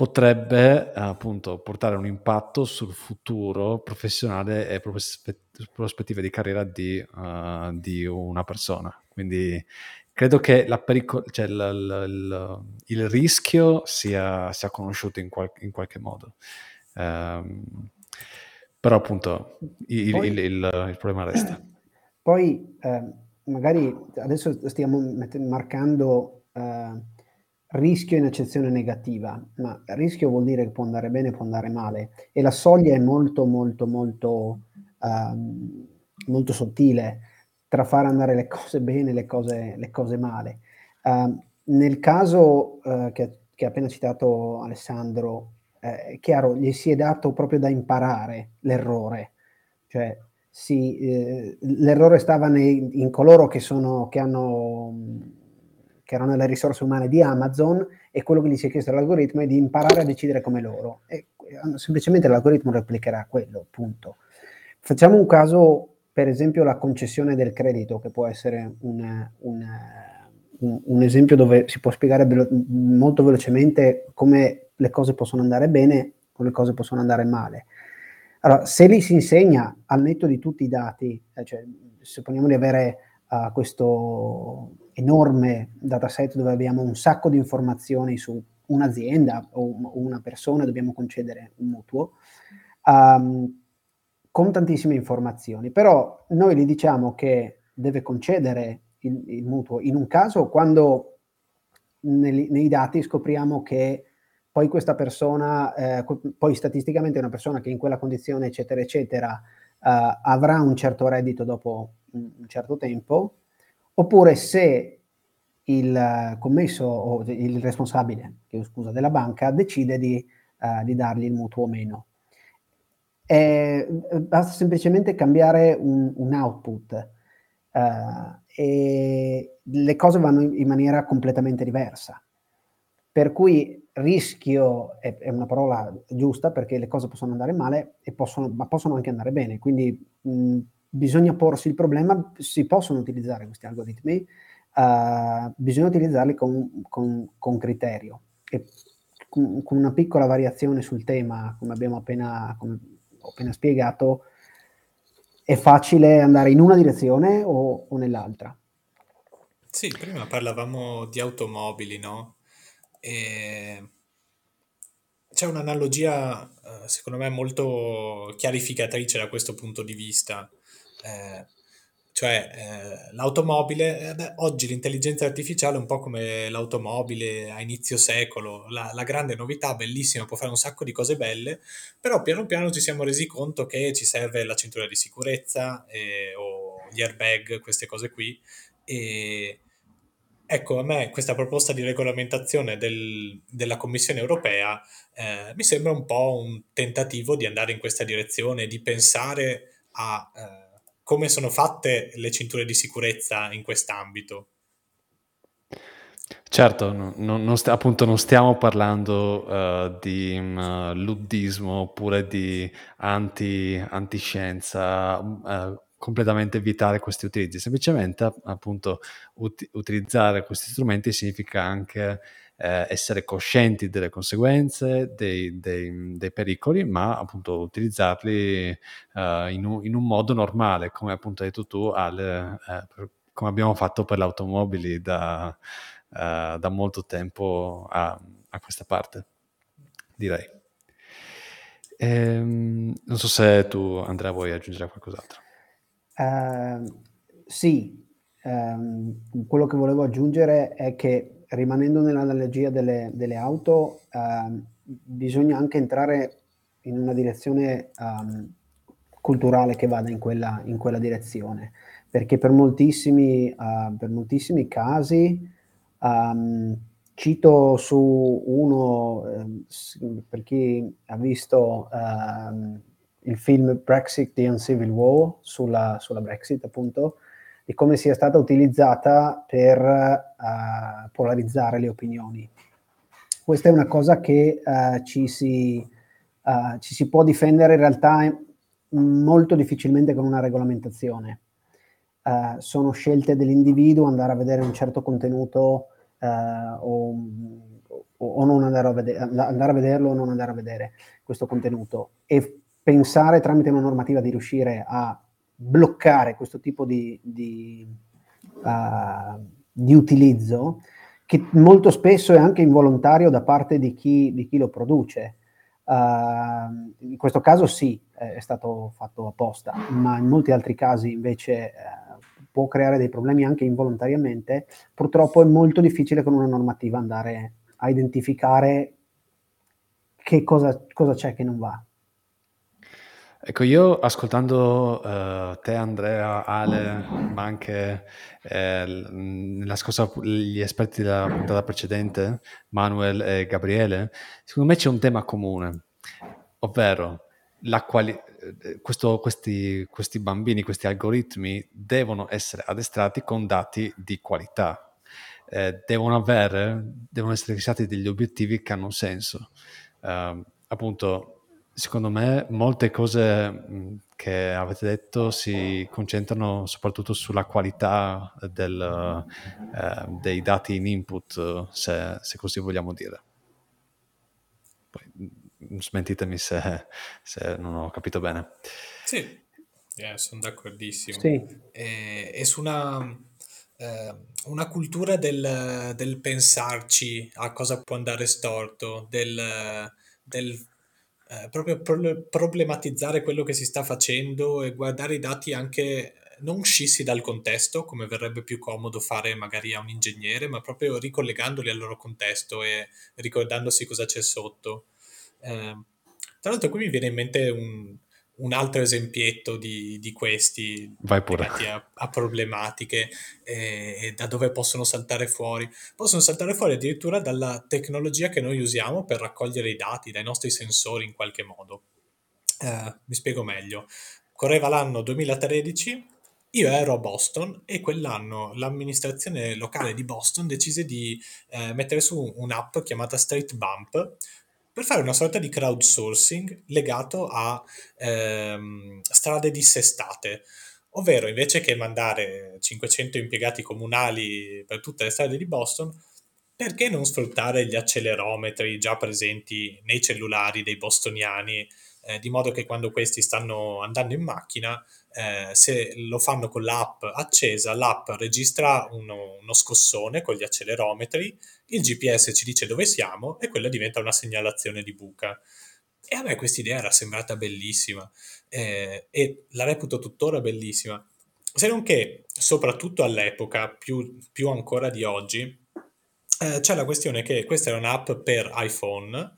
potrebbe appunto portare un impatto sul futuro professionale e prospettive di carriera di, uh, di una persona. Quindi credo che perico- cioè l- l- l- il rischio sia, sia conosciuto in, qual- in, qualche modo. Um, però appunto il, poi, il, il, il, problema resta. Poi eh, magari adesso stiamo marcando... Eh, rischio in accezione negativa, ma rischio vuol dire che può andare bene, può andare male e la soglia è molto molto molto um, molto sottile tra far andare le cose bene e le cose, le cose male. Uh, nel caso uh, che, che, ha appena citato Alessandro, eh, è chiaro, gli si è dato proprio da imparare l'errore, cioè sì, eh, l'errore stava nei, in coloro che, sono, che hanno che erano le risorse umane di Amazon, e quello che gli si è chiesto all'algoritmo è di imparare a decidere come loro. E eh, semplicemente l'algoritmo replicherà quello, punto. Facciamo un caso, per esempio, la concessione del credito, che può essere un, un, un, esempio dove si può spiegare velo- molto velocemente come le cose possono andare bene o le cose possono andare male. Allora, se li si insegna al netto di tutti i dati, eh, cioè supponiamo di avere uh, questo enorme dataset dove abbiamo un sacco di informazioni su un'azienda o una persona, dobbiamo concedere un mutuo, um, con tantissime informazioni, però noi gli diciamo che deve concedere il, il mutuo in un caso quando nei, nei, dati scopriamo che poi questa persona, eh, poi statisticamente una persona che in quella condizione eccetera eccetera avrà un certo reddito dopo un certo tempo, oppure se il commesso o il responsabile scusa, della banca decide di, uh, di dargli il mutuo o meno. E, basta semplicemente cambiare un, un output uh, e le cose vanno in, in, maniera completamente diversa. Per cui rischio è, è, una parola giusta perché le cose possono andare male, possono, ma possono anche andare bene. Quindi mh, bisogna porsi il problema, si possono utilizzare questi algoritmi, uh, bisogna utilizzarli con, con, con criterio e con, con, una piccola variazione sul tema, come abbiamo appena, come ho appena spiegato, è facile andare in una direzione o, o nell'altra. Sì, prima parlavamo di automobili, no? E c'è un'analogia, eh, secondo me, molto chiarificatrice da questo punto di vista. Eh, cioè, eh, l'automobile, eh, oggi l'intelligenza artificiale è un po' come l'automobile a inizio secolo, la, la, grande novità, bellissima, può fare un sacco di cose belle, però piano piano ci siamo resi conto che ci serve la cintura di sicurezza eh, o gli airbag, queste cose qui. E ecco, a me questa proposta di regolamentazione del, della Commissione europea eh, mi sembra un po' un tentativo di andare in questa direzione, di pensare a eh, come sono fatte le cinture di sicurezza in quest'ambito. Certo, no, non st- appunto non stiamo parlando uh, di um, luddismo oppure di anti, antiscienza, uh, completamente evitare questi utilizzi, semplicemente appunto ut- utilizzare questi strumenti significa anche eh, essere coscienti delle conseguenze, dei, dei, dei pericoli, ma appunto utilizzarli eh, in, un, in, un, modo normale, come appunto hai detto tu, alle, eh, per, come abbiamo fatto per le automobili da, eh, da molto tempo a, a, questa parte, direi. Ehm, non so se tu, Andrea, vuoi aggiungere qualcos'altro. Uh, sì, um, quello che volevo aggiungere è che rimanendo nell'analogia delle, delle auto, eh, bisogna anche entrare in una direzione um, culturale che vada in quella, in quella direzione, perché per moltissimi, uh, per moltissimi casi, um, cito su uno, eh, per chi ha visto uh, il film Brexit, The Uncivil War, sulla, sulla Brexit appunto, di come sia stata utilizzata per uh, polarizzare le opinioni. Questa è una cosa che uh, ci, si, uh, ci, si, può difendere in realtà molto difficilmente con una regolamentazione. sono scelte dell'individuo andare a vedere un certo contenuto o, o, non andare a, vedere, andare a vederlo o non andare a vedere questo contenuto e pensare tramite una normativa di riuscire a bloccare questo tipo di, di, uh, di, utilizzo che molto spesso è anche involontario da parte di chi, di chi lo produce. Uh, in questo caso sì, è stato fatto apposta, ma in molti altri casi invece uh, può creare dei problemi anche involontariamente. Purtroppo è molto difficile con una normativa andare a identificare che cosa, cosa c'è che non va. Ecco, io ascoltando uh, te, Andrea, Ale, ma anche eh, nella scorsa, gli esperti della puntata precedente, Manuel e Gabriele, secondo me c'è un tema comune, ovvero quali- eh, questo, questi, questi bambini, questi algoritmi devono essere addestrati con dati di qualità, eh, devono avere, devono essere fissati degli obiettivi che hanno senso. Uh, appunto, Secondo me molte cose che avete detto si concentrano soprattutto sulla qualità del, eh, dei dati in input, se, se, così vogliamo dire. Poi, smentitemi se, se, non ho capito bene. Sì, yeah, sono d'accordissimo. Sì. E, e su una, eh, una cultura del, del, pensarci a cosa può andare storto, del, del eh, proprio pro- problematizzare quello che si sta facendo e guardare i dati anche non uscissi dal contesto, come verrebbe più comodo fare magari a un ingegnere, ma proprio ricollegandoli al loro contesto e ricordandosi cosa c'è sotto. Eh, tra l'altro qui mi viene in mente un, un altro esempietto di, di questi Vai pure. A, a, problematiche e, e, da dove possono saltare fuori. Possono saltare fuori addirittura dalla tecnologia che noi usiamo per raccogliere i dati, dai nostri sensori in qualche modo. Eh, mi spiego meglio. Correva l'anno 2013, io ero a Boston e quell'anno l'amministrazione locale di Boston decise di eh, mettere su un'app chiamata Street Bump per fare una sorta di crowdsourcing legato a ehm, strade dissestate. Ovvero, invece che mandare 500 impiegati comunali per tutte le strade di Boston, perché non sfruttare gli accelerometri già presenti nei cellulari dei bostoniani, eh, di modo che quando questi stanno andando in macchina eh, se lo fanno con l'app accesa, l'app registra uno, uno, scossone con gli accelerometri, il GPS ci dice dove siamo e quella diventa una segnalazione di buca. E a me questa idea era sembrata bellissima eh, e la reputo tuttora bellissima. Se non che, soprattutto all'epoca, più, più ancora di oggi, eh, c'è la questione che questa era un'app per iPhone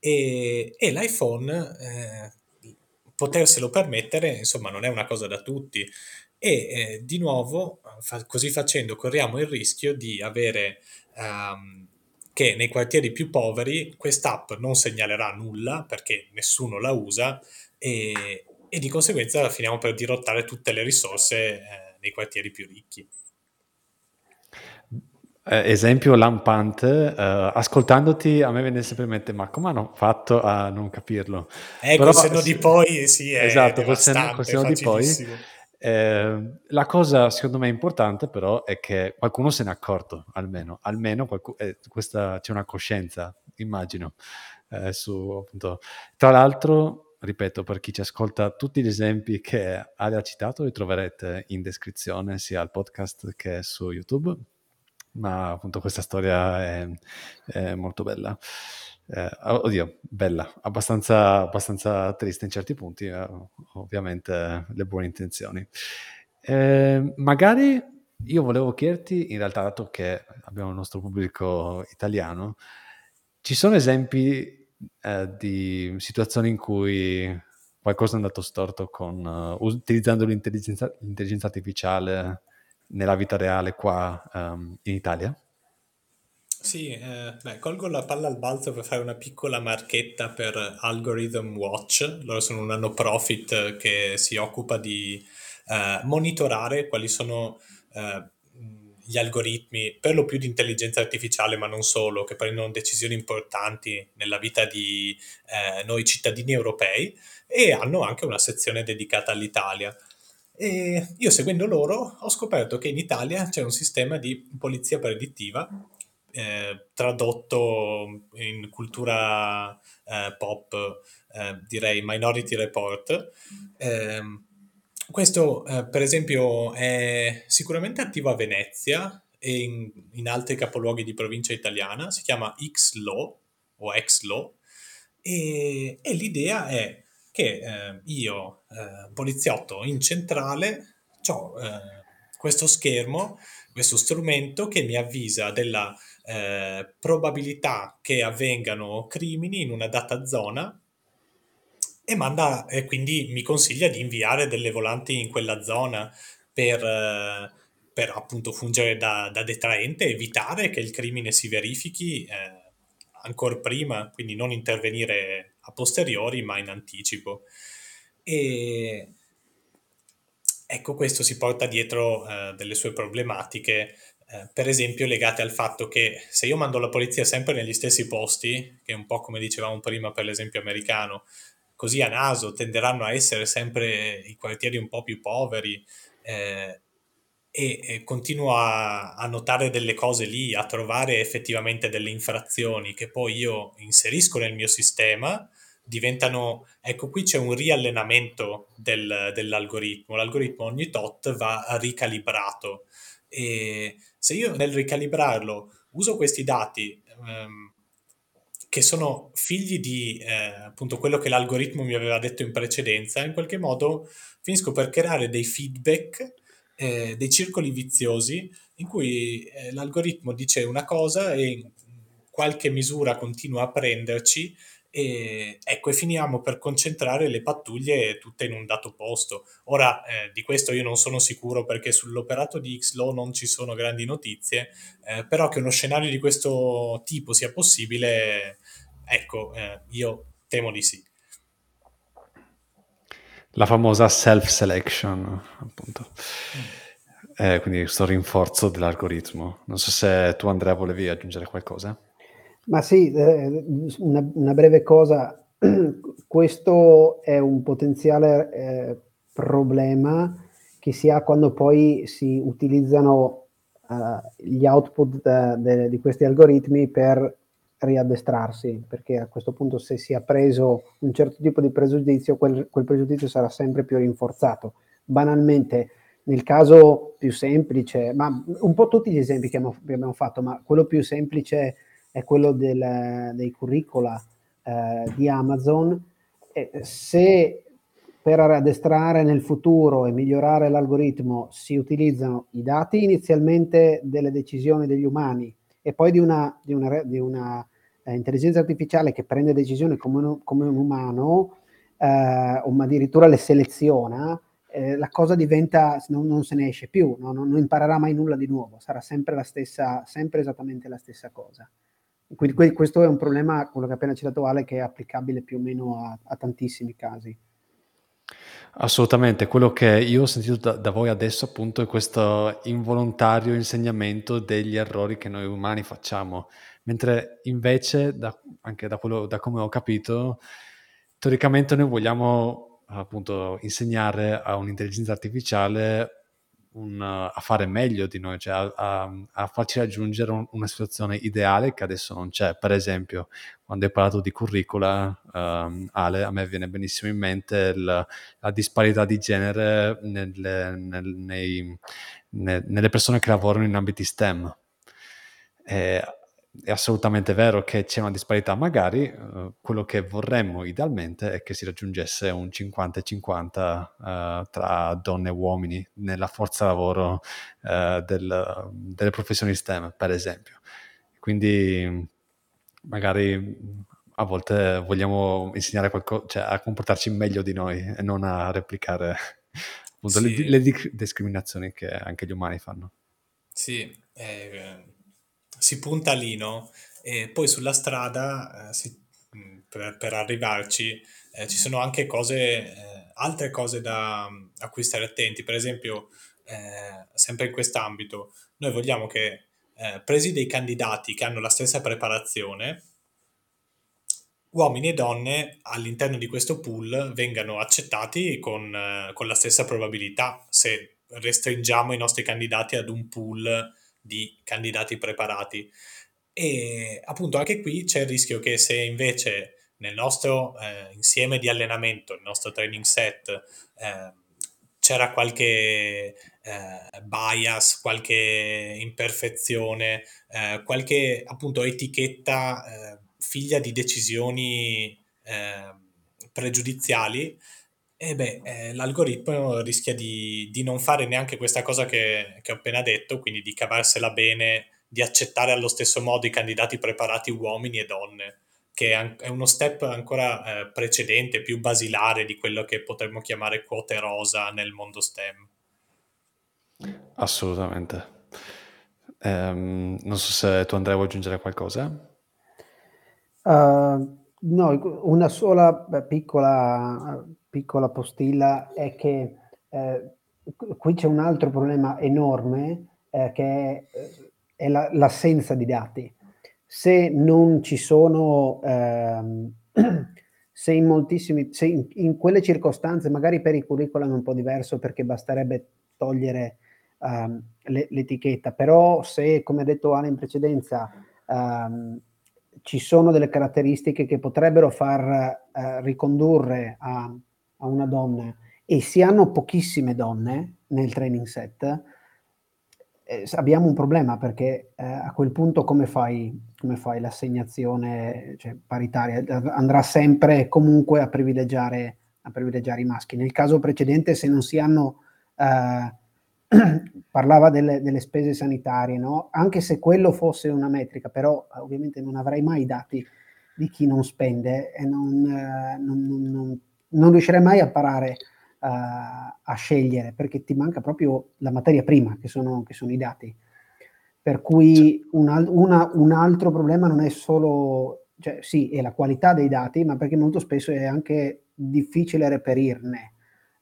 e, e l'iPhone eh, poterselo permettere, insomma, non è una cosa da tutti. E eh, di nuovo, fa, così facendo, corriamo il rischio di avere um, che nei quartieri più poveri quest'app non segnalerà nulla perché nessuno la usa e, e di conseguenza finiamo per dirottare tutte le risorse eh, nei quartieri più ricchi. Eh, esempio lampante, eh, ascoltandoti a me viene sempre in mente, ma come hanno fatto a non capirlo? Eh, Però, col senno di poi sì, è Esatto, col senno, col senno di poi. Eh, la cosa secondo me importante però è che qualcuno se n'è accorto, almeno, almeno qualcuno, eh, questa, c'è una coscienza, immagino. Eh, su, appunto. Tra l'altro, ripeto, per chi ci ascolta, tutti gli esempi che Ale ha citato li troverete in descrizione sia al podcast che su YouTube ma appunto questa storia è, è molto bella. Eh, oddio, bella, abbastanza, abbastanza, triste in certi punti, eh, ovviamente le buone intenzioni. Eh, magari io volevo chiederti, in realtà, dato che abbiamo il nostro pubblico italiano, ci sono esempi eh, di situazioni in cui qualcosa è andato storto con, uh, utilizzando l'intelligenza, l'intelligenza artificiale nella vita reale qua um, in Italia? Sì, eh, beh, colgo la palla al balzo per fare una piccola marchetta per Algorithm Watch. Loro sono un non profit che si occupa di eh, monitorare quali sono eh, gli algoritmi, per lo più di intelligenza artificiale, ma non solo, che prendono decisioni importanti nella vita di eh, noi cittadini europei e hanno anche una sezione dedicata all'Italia. E io seguendo loro ho scoperto che in Italia c'è un sistema di polizia predittiva eh, tradotto in cultura eh, pop, eh, direi Minority Report. Ehm, questo, eh, per esempio, è sicuramente attivo a Venezia e in, in altri capoluoghi di provincia italiana, si chiama X-Law o X-Law e, e l'idea è che eh, io, eh, poliziotto in centrale, ho eh, questo schermo, questo strumento che mi avvisa della eh, probabilità che avvengano crimini in una data zona e manda e quindi mi consiglia di inviare delle volanti in quella zona per, eh, per appunto fungere da, da, detraente, evitare che il crimine si verifichi eh, ancora prima, quindi non intervenire a posteriori ma in anticipo. E ecco, questo si porta dietro eh, delle sue problematiche, eh, per esempio legate al fatto che se io mando la polizia sempre negli stessi posti, che è un po' come dicevamo prima per l'esempio americano, così a naso tenderanno a essere sempre i quartieri un po' più poveri, eh, e, continuo a, a, notare delle cose lì, a trovare effettivamente delle infrazioni che poi io inserisco nel mio sistema, diventano, ecco qui c'è un riallenamento del, dell'algoritmo, l'algoritmo ogni tot va ricalibrato. E se io nel ricalibrarlo uso questi dati ehm, che sono figli di eh, appunto quello che l'algoritmo mi aveva detto in precedenza, in qualche modo finisco per creare dei feedback, eh, dei circoli viziosi in cui eh, l'algoritmo dice una cosa e in qualche misura continua a prenderci e ecco, e finiamo per concentrare le pattuglie tutte in un dato posto. Ora, eh, di questo io non sono sicuro perché sull'operato di Xlow non ci sono grandi notizie, eh, però che uno scenario di questo tipo sia possibile, ecco, eh, io temo di sì. La famosa self-selection, appunto. Eh, quindi questo rinforzo dell'algoritmo. Non so se tu, Andrea, volevi aggiungere qualcosa. Ma sì, eh, una, una, breve cosa. Questo è un potenziale eh, problema che si ha quando poi si utilizzano uh, gli output de, de, di questi algoritmi per riaddestrarsi, perché a questo punto se si è preso un certo tipo di pregiudizio, quel, quel pregiudizio sarà sempre più rinforzato. Banalmente, nel caso più semplice, ma un po' tutti gli esempi che abbiamo, che abbiamo fatto, ma quello più semplice è quello del, dei curricula eh, di Amazon. E se per addestrare nel futuro e migliorare l'algoritmo si utilizzano i dati inizialmente delle decisioni degli umani e poi di una, di una, di una eh, intelligenza artificiale che prende decisioni come un, come un umano, eh, o addirittura le seleziona, eh, la cosa diventa, non, non, se ne esce più, no? non, non, imparerà mai nulla di nuovo, sarà sempre la stessa, sempre esattamente la stessa cosa. Quindi questo è un problema, quello che ha appena citato Ale, che è applicabile più o meno a, a tantissimi casi. Assolutamente, quello che io ho sentito da, da, voi adesso appunto è questo involontario insegnamento degli errori che noi umani facciamo, mentre invece, da, anche da, quello, da come ho capito, teoricamente noi vogliamo appunto insegnare a un'intelligenza artificiale un, a fare meglio di noi, cioè a, a, a farci raggiungere un, una situazione ideale che adesso non c'è. Per esempio, quando hai parlato di curricula, um, Ale, a me viene benissimo in mente il, la disparità di genere nelle, nel, nei, ne, nelle persone che lavorano in ambiti STEM. E, è assolutamente vero che c'è una disparità, magari uh, quello che vorremmo idealmente è che si raggiungesse un 50-50 uh, eh, tra donne e uomini nella forza lavoro uh, del, delle professioni STEM, per esempio. Quindi magari a volte vogliamo insegnare qualcosa, cioè a comportarci meglio di noi e non a replicare appunto sì. le, le, discriminazioni che anche gli umani fanno. Sì, eh, si punta lì, no? E poi sulla strada, eh, si, mm, per, per, arrivarci, eh, ci sono anche cose, eh, altre cose da, a cui stare attenti. Per esempio, eh, sempre in quest'ambito, noi vogliamo che, eh, presi dei candidati che hanno la stessa preparazione, uomini e donne all'interno di questo pool vengano accettati con, con la stessa probabilità se restringiamo i nostri candidati ad un pool di candidati preparati. E appunto anche qui c'è il rischio che se invece nel nostro eh, insieme di allenamento, il nostro training set, eh, c'era qualche eh, bias, qualche imperfezione, eh, qualche appunto etichetta eh, figlia di decisioni eh, pregiudiziali, e beh, eh, l'algoritmo rischia di, di, non fare neanche questa cosa che, che, ho appena detto, quindi di cavarsela bene, di accettare allo stesso modo i candidati preparati uomini e donne, che è uno step ancora eh, precedente, più basilare di quello che potremmo chiamare quote rosa nel mondo STEM. Assolutamente. Um, non so se tu Andrea vuoi aggiungere qualcosa. Uh, no, una sola beh, piccola piccola postilla è che eh, qui c'è un altro problema enorme eh, che è, è la, l'assenza di dati. Se non ci sono, ehm, se in moltissimi, se in, in, quelle circostanze, magari per i curriculum è un po' diverso perché basterebbe togliere um, le, l'etichetta, però se, come ha detto Ale in precedenza, um, ci sono delle caratteristiche che potrebbero far uh, ricondurre a a una donna e si hanno pochissime donne nel training set, eh, abbiamo un problema perché eh, a quel punto come fai, come fai l'assegnazione cioè, paritaria? Andrà sempre comunque a privilegiare, a privilegiare, i maschi. Nel caso precedente, se non si hanno... Eh, parlava delle, delle, spese sanitarie, no? anche se quello fosse una metrica, però ovviamente non avrei mai dati di chi non spende e non, eh, non, non, non riuscirei mai a parare a, a scegliere perché ti manca proprio la materia prima che sono, che sono i dati. Per cui un, una, un altro problema non è solo, cioè sì, è la qualità dei dati, ma perché molto spesso è anche difficile reperirne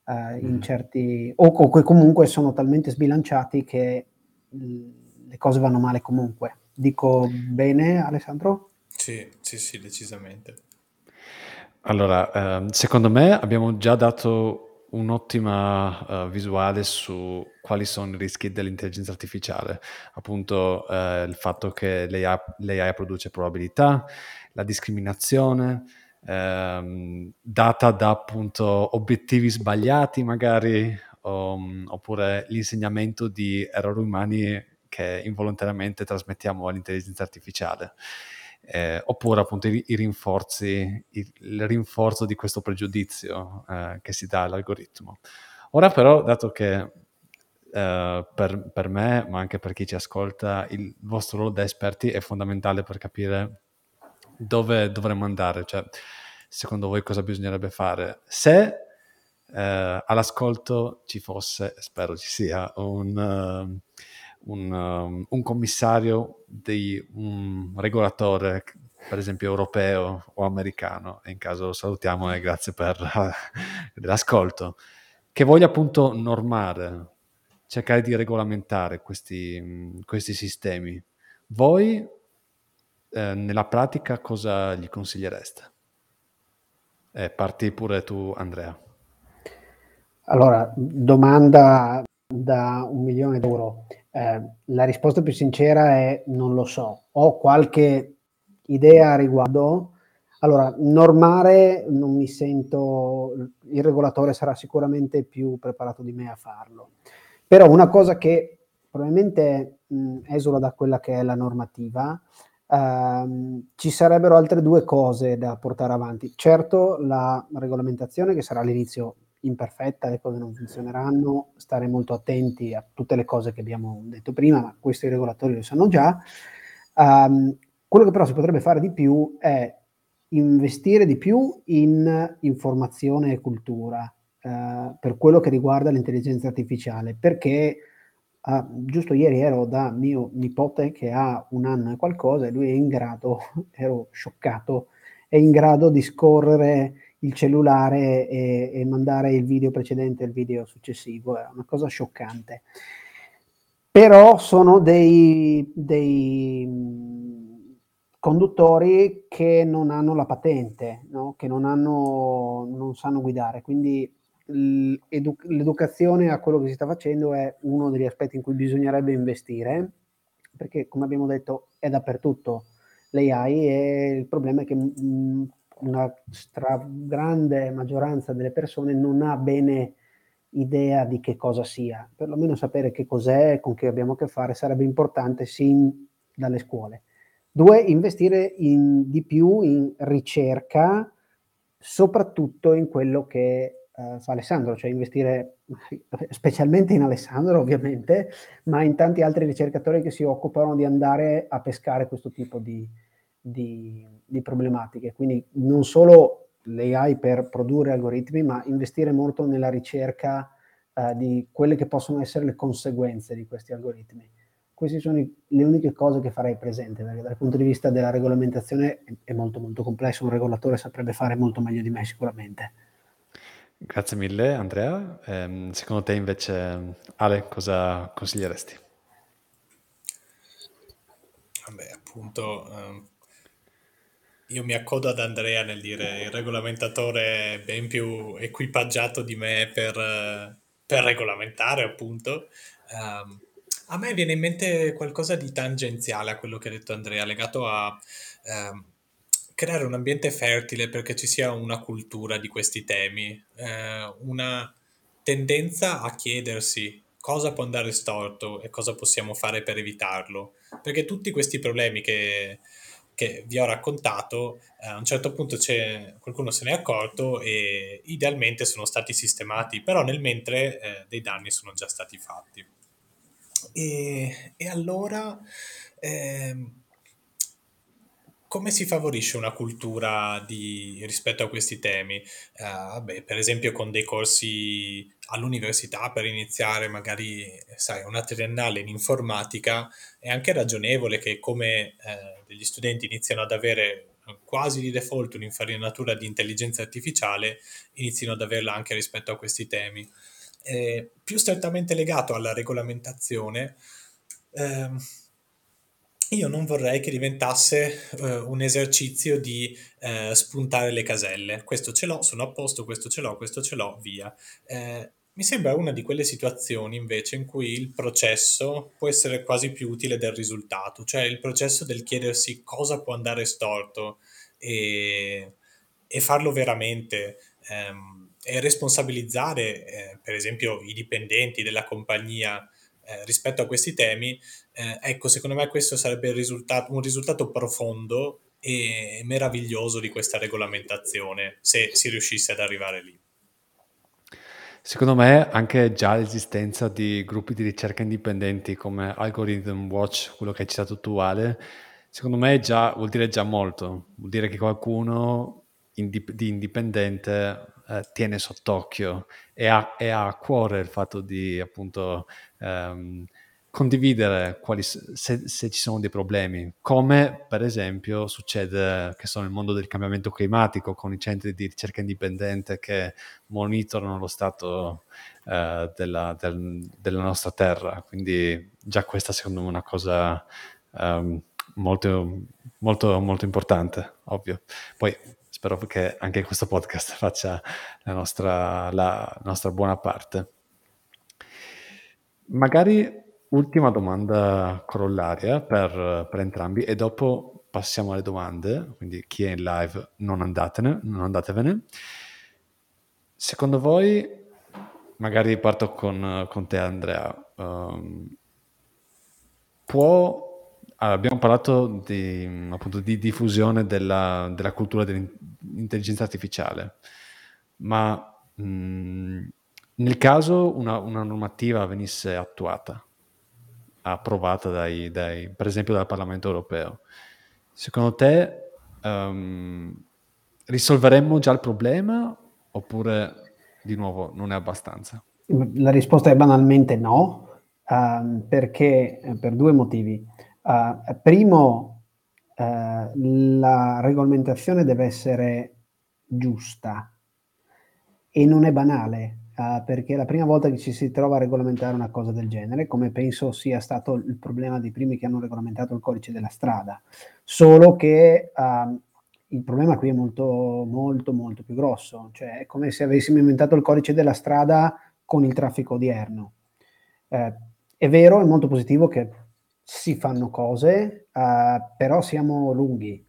uh, in mm. certi, o, o che comunque sono talmente sbilanciati che le cose vanno male comunque. Dico bene, Alessandro? Sì, sì, sì, decisamente. Allora, ehm, secondo me abbiamo già dato un'ottima uh, visuale su quali sono i rischi dell'intelligenza artificiale, appunto uh, il fatto che l'AI, l'AI, produce probabilità, la discriminazione, um, data da appunto obiettivi sbagliati magari, um, oppure l'insegnamento di errori umani che involontariamente trasmettiamo all'intelligenza artificiale eh, oppure appunto i, i rinforzi, il, rinforzo di questo pregiudizio eh, che si dà all'algoritmo. Ora però, dato che Uh, per, per, me, ma anche per chi ci ascolta, il vostro ruolo da esperti è fondamentale per capire dove dovremmo andare, cioè secondo voi cosa bisognerebbe fare. Se uh, all'ascolto ci fosse, spero ci sia, un, uh, un, um, un commissario di un regolatore, per esempio europeo o americano, e in caso lo salutiamo e grazie per l'ascolto, che voglia appunto normare, cercare di regolamentare questi, questi sistemi. Voi eh, nella pratica cosa gli consigliereste? Eh, parti pure tu, Andrea. Allora, domanda da un milione d'euro. Eh, la risposta più sincera è non lo so. Ho qualche idea a riguardo. Allora, normare non mi sento, il regolatore sarà sicuramente più preparato di me a farlo. Però una cosa che probabilmente mh, esula da quella che è la normativa, ehm, ci sarebbero altre due cose da portare avanti. Certo, la regolamentazione che sarà all'inizio imperfetta, le cose non funzioneranno, stare molto attenti a tutte le cose che abbiamo detto prima, ma questo i regolatori lo sanno già. Um, quello che però si potrebbe fare di più è investire di più in informazione e cultura uh, per quello che riguarda l'intelligenza artificiale, perché uh, giusto ieri ero da mio nipote che ha un anno e qualcosa e lui è in grado, ero scioccato, è in grado di scorrere il cellulare e, e, mandare il video precedente al video successivo, è una cosa scioccante. Però sono dei, dei conduttori che non hanno la patente, no? che non, hanno, non sanno guidare, quindi l'educazione a quello che si sta facendo è uno degli aspetti in cui bisognerebbe investire, perché come abbiamo detto è dappertutto l'AI e il problema è che mh, una stragrande maggioranza delle persone non ha bene idea di che cosa sia, perlomeno sapere che cos'è, con che abbiamo a che fare sarebbe importante sin dalle scuole. Due, investire in, di più in ricerca, soprattutto in quello che uh, fa Alessandro, cioè investire specialmente in Alessandro ovviamente, ma in tanti altri ricercatori che si occupano di andare a pescare questo tipo di, di, di problematiche. Quindi non solo l'AI per produrre algoritmi, ma investire molto nella ricerca uh, di quelle che possono essere le conseguenze di questi algoritmi. Queste sono i, le uniche cose che farei presente, perché dal punto di vista della regolamentazione è, è molto molto complesso, un regolatore saprebbe fare molto meglio di me sicuramente. Grazie mille Andrea. Eh, secondo te invece Ale cosa consiglieresti? Vabbè, appunto, um, io mi accodo ad Andrea nel dire il regolamentatore è ben più equipaggiato di me per, per regolamentare, appunto. Um, a me viene in mente qualcosa di tangenziale a quello che ha detto Andrea, legato a um, creare un ambiente fertile perché ci sia una cultura di questi temi, uh, una tendenza a chiedersi cosa può andare storto e cosa possiamo fare per evitarlo. Perché tutti questi problemi che, che vi ho raccontato, eh, a un certo punto qualcuno se ne è accorto e idealmente sono stati sistemati, però nel mentre eh, dei danni sono già stati fatti. E, e allora, eh, come si favorisce una cultura di, rispetto a questi temi? Uh, beh, per esempio con dei corsi all'università per iniziare magari, sai, una triennale in informatica, è anche ragionevole che come eh, degli studenti iniziano ad avere quasi di default un'infarinatura di intelligenza artificiale, inizino ad averla anche rispetto a questi temi. Eh, più strettamente legato alla regolamentazione, eh, io non vorrei che diventasse uh, un esercizio di uh, spuntare le caselle. Questo ce l'ho, sono a posto, questo ce l'ho, questo ce l'ho, via. Uh, mi sembra una di quelle situazioni invece in cui il processo può essere quasi più utile del risultato, cioè il processo del chiedersi cosa può andare storto e, e farlo veramente. Um, e responsabilizzare, eh, per esempio, i dipendenti della compagnia eh, rispetto a questi temi, eh, ecco, secondo me questo sarebbe risultato, un risultato profondo e meraviglioso di questa regolamentazione, se si riuscisse ad arrivare lì. Secondo me anche già l'esistenza di gruppi di ricerca indipendenti come Algorithm Watch, quello che hai citato tu Ale, secondo me già, vuol dire già molto, vuol dire che qualcuno indip- di indipendente eh, tiene sott'occhio e ha, e ha, a cuore il fatto di appunto ehm, condividere quali, se, se, ci sono dei problemi, come per esempio succede che sono nel mondo del cambiamento climatico con i centri di ricerca indipendente che monitorano lo stato eh, della, del, della, nostra terra. Quindi già questa secondo me è una cosa um, molto, molto, molto importante, ovvio. Poi spero che anche questo podcast faccia la nostra, la nostra buona parte. Magari ultima domanda corollaria per, per, entrambi e dopo passiamo alle domande, quindi chi è in live non andatene, non andatevene. Secondo voi, magari parto con, con te Andrea, um, può abbiamo parlato di, appunto, di diffusione della, della, cultura dell'intelligenza artificiale, ma mh, nel caso una, una, normativa venisse attuata, approvata dai, dai, per esempio dal Parlamento europeo, secondo te um, risolveremmo già il problema oppure di nuovo non è abbastanza? La risposta è banalmente no, uh, perché per due motivi. Uh, primo, uh, la regolamentazione deve essere giusta e non è banale, uh, perché è la prima volta che ci si trova a regolamentare una cosa del genere, come penso sia stato il problema dei primi che hanno regolamentato il codice della strada, solo che il problema qui è molto, molto, molto più grosso, cioè è come se avessimo inventato il codice della strada con il traffico odierno. Eh, è vero, è molto positivo che si fanno cose, uh, però siamo lunghi,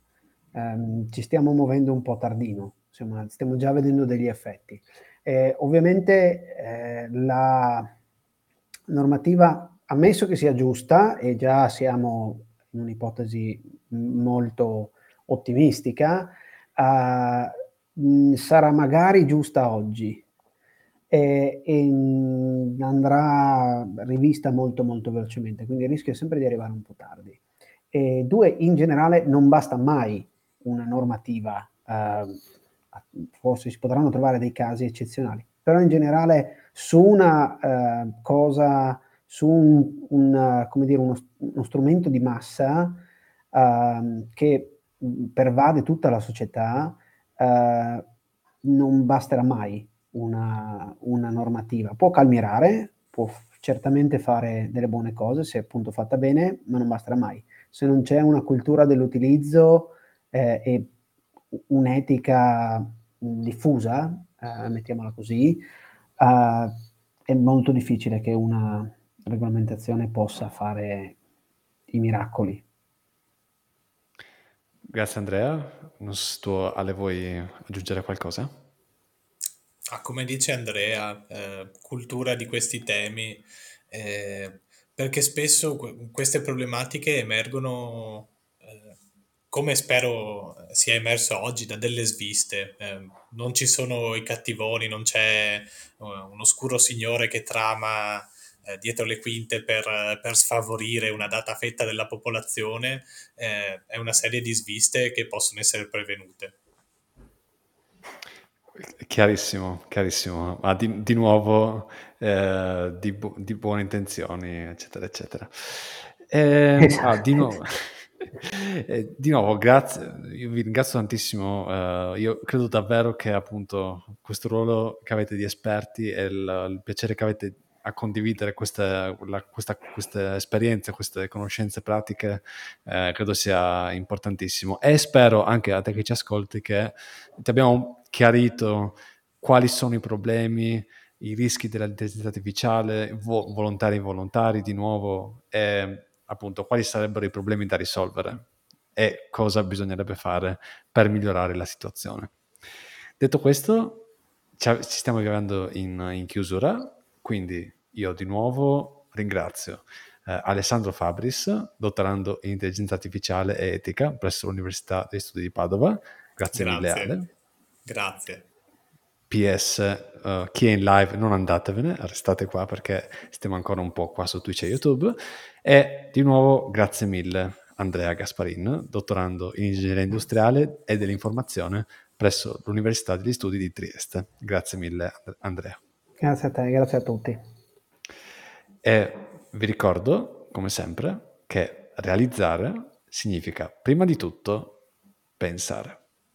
um, ci stiamo muovendo un po' tardino, insomma, stiamo già vedendo degli effetti. Eh, ovviamente eh, la normativa, ammesso che sia giusta, e già siamo in un'ipotesi molto ottimistica, uh, sarà magari giusta oggi, e, e andrà rivista molto molto velocemente, quindi il rischio è sempre di arrivare un po' tardi. E due, in generale non basta mai una normativa, eh, forse si potranno trovare dei casi eccezionali, però in generale su una eh, cosa, su un, un, dire, uno, uno strumento di massa eh, che pervade tutta la società, eh, non basterà mai una, una normativa. Può calmierare, può certamente fare delle buone cose se appunto fatta bene, ma non basterà mai. Se non c'è una cultura dell'utilizzo eh, e un'etica diffusa, eh, mettiamola così, eh, è molto difficile che una regolamentazione possa fare i miracoli. Grazie Andrea, non so, tu Ale vuoi aggiungere qualcosa? Ah, come dice Andrea, eh, cultura di questi temi eh, perché spesso queste problematiche emergono, eh, come spero sia emerso oggi, da delle sviste. Eh, non ci sono i cattivoni, non c'è uh, un oscuro signore che trama eh, dietro le quinte per, per, sfavorire una data fetta della popolazione, eh, è una serie di sviste che possono essere prevenute. Chiarissimo, chiarissimo. Ma di, di nuovo eh, di, bu- di, buone intenzioni, eccetera, eccetera. Eh, esatto. ah, di nuovo. Di nuovo, grazie, io vi ringrazio tantissimo. Uh, io credo davvero che appunto questo ruolo che avete di esperti e il, il piacere che avete a condividere queste, la, questa, queste esperienze, queste conoscenze pratiche, eh, credo sia importantissimo. E spero anche a te che ci ascolti che ti abbiamo chiarito quali sono i problemi, i rischi dell'intelligenza artificiale, vo- volontari e involontari di nuovo, e appunto quali sarebbero i problemi da risolvere e cosa bisognerebbe fare per migliorare la situazione. Detto questo, ci stiamo arrivando in, in chiusura quindi io di nuovo ringrazio eh, Alessandro Fabris, dottorando in intelligenza artificiale e etica presso l'Università degli Studi di Padova. Grazie, Grazie. mille Ale. Grazie. PS, uh, eh, chi è in live non andatevene, restate qua perché stiamo ancora un po' qua su Twitch e YouTube. E di nuovo grazie mille Andrea Gasparin, dottorando in ingegneria industriale e dell'informazione presso l'Università degli Studi di Trieste. Grazie mille Andrea. Grazie a te, grazie a tutti. E vi ricordo, come sempre, che realizzare significa prima di tutto pensare.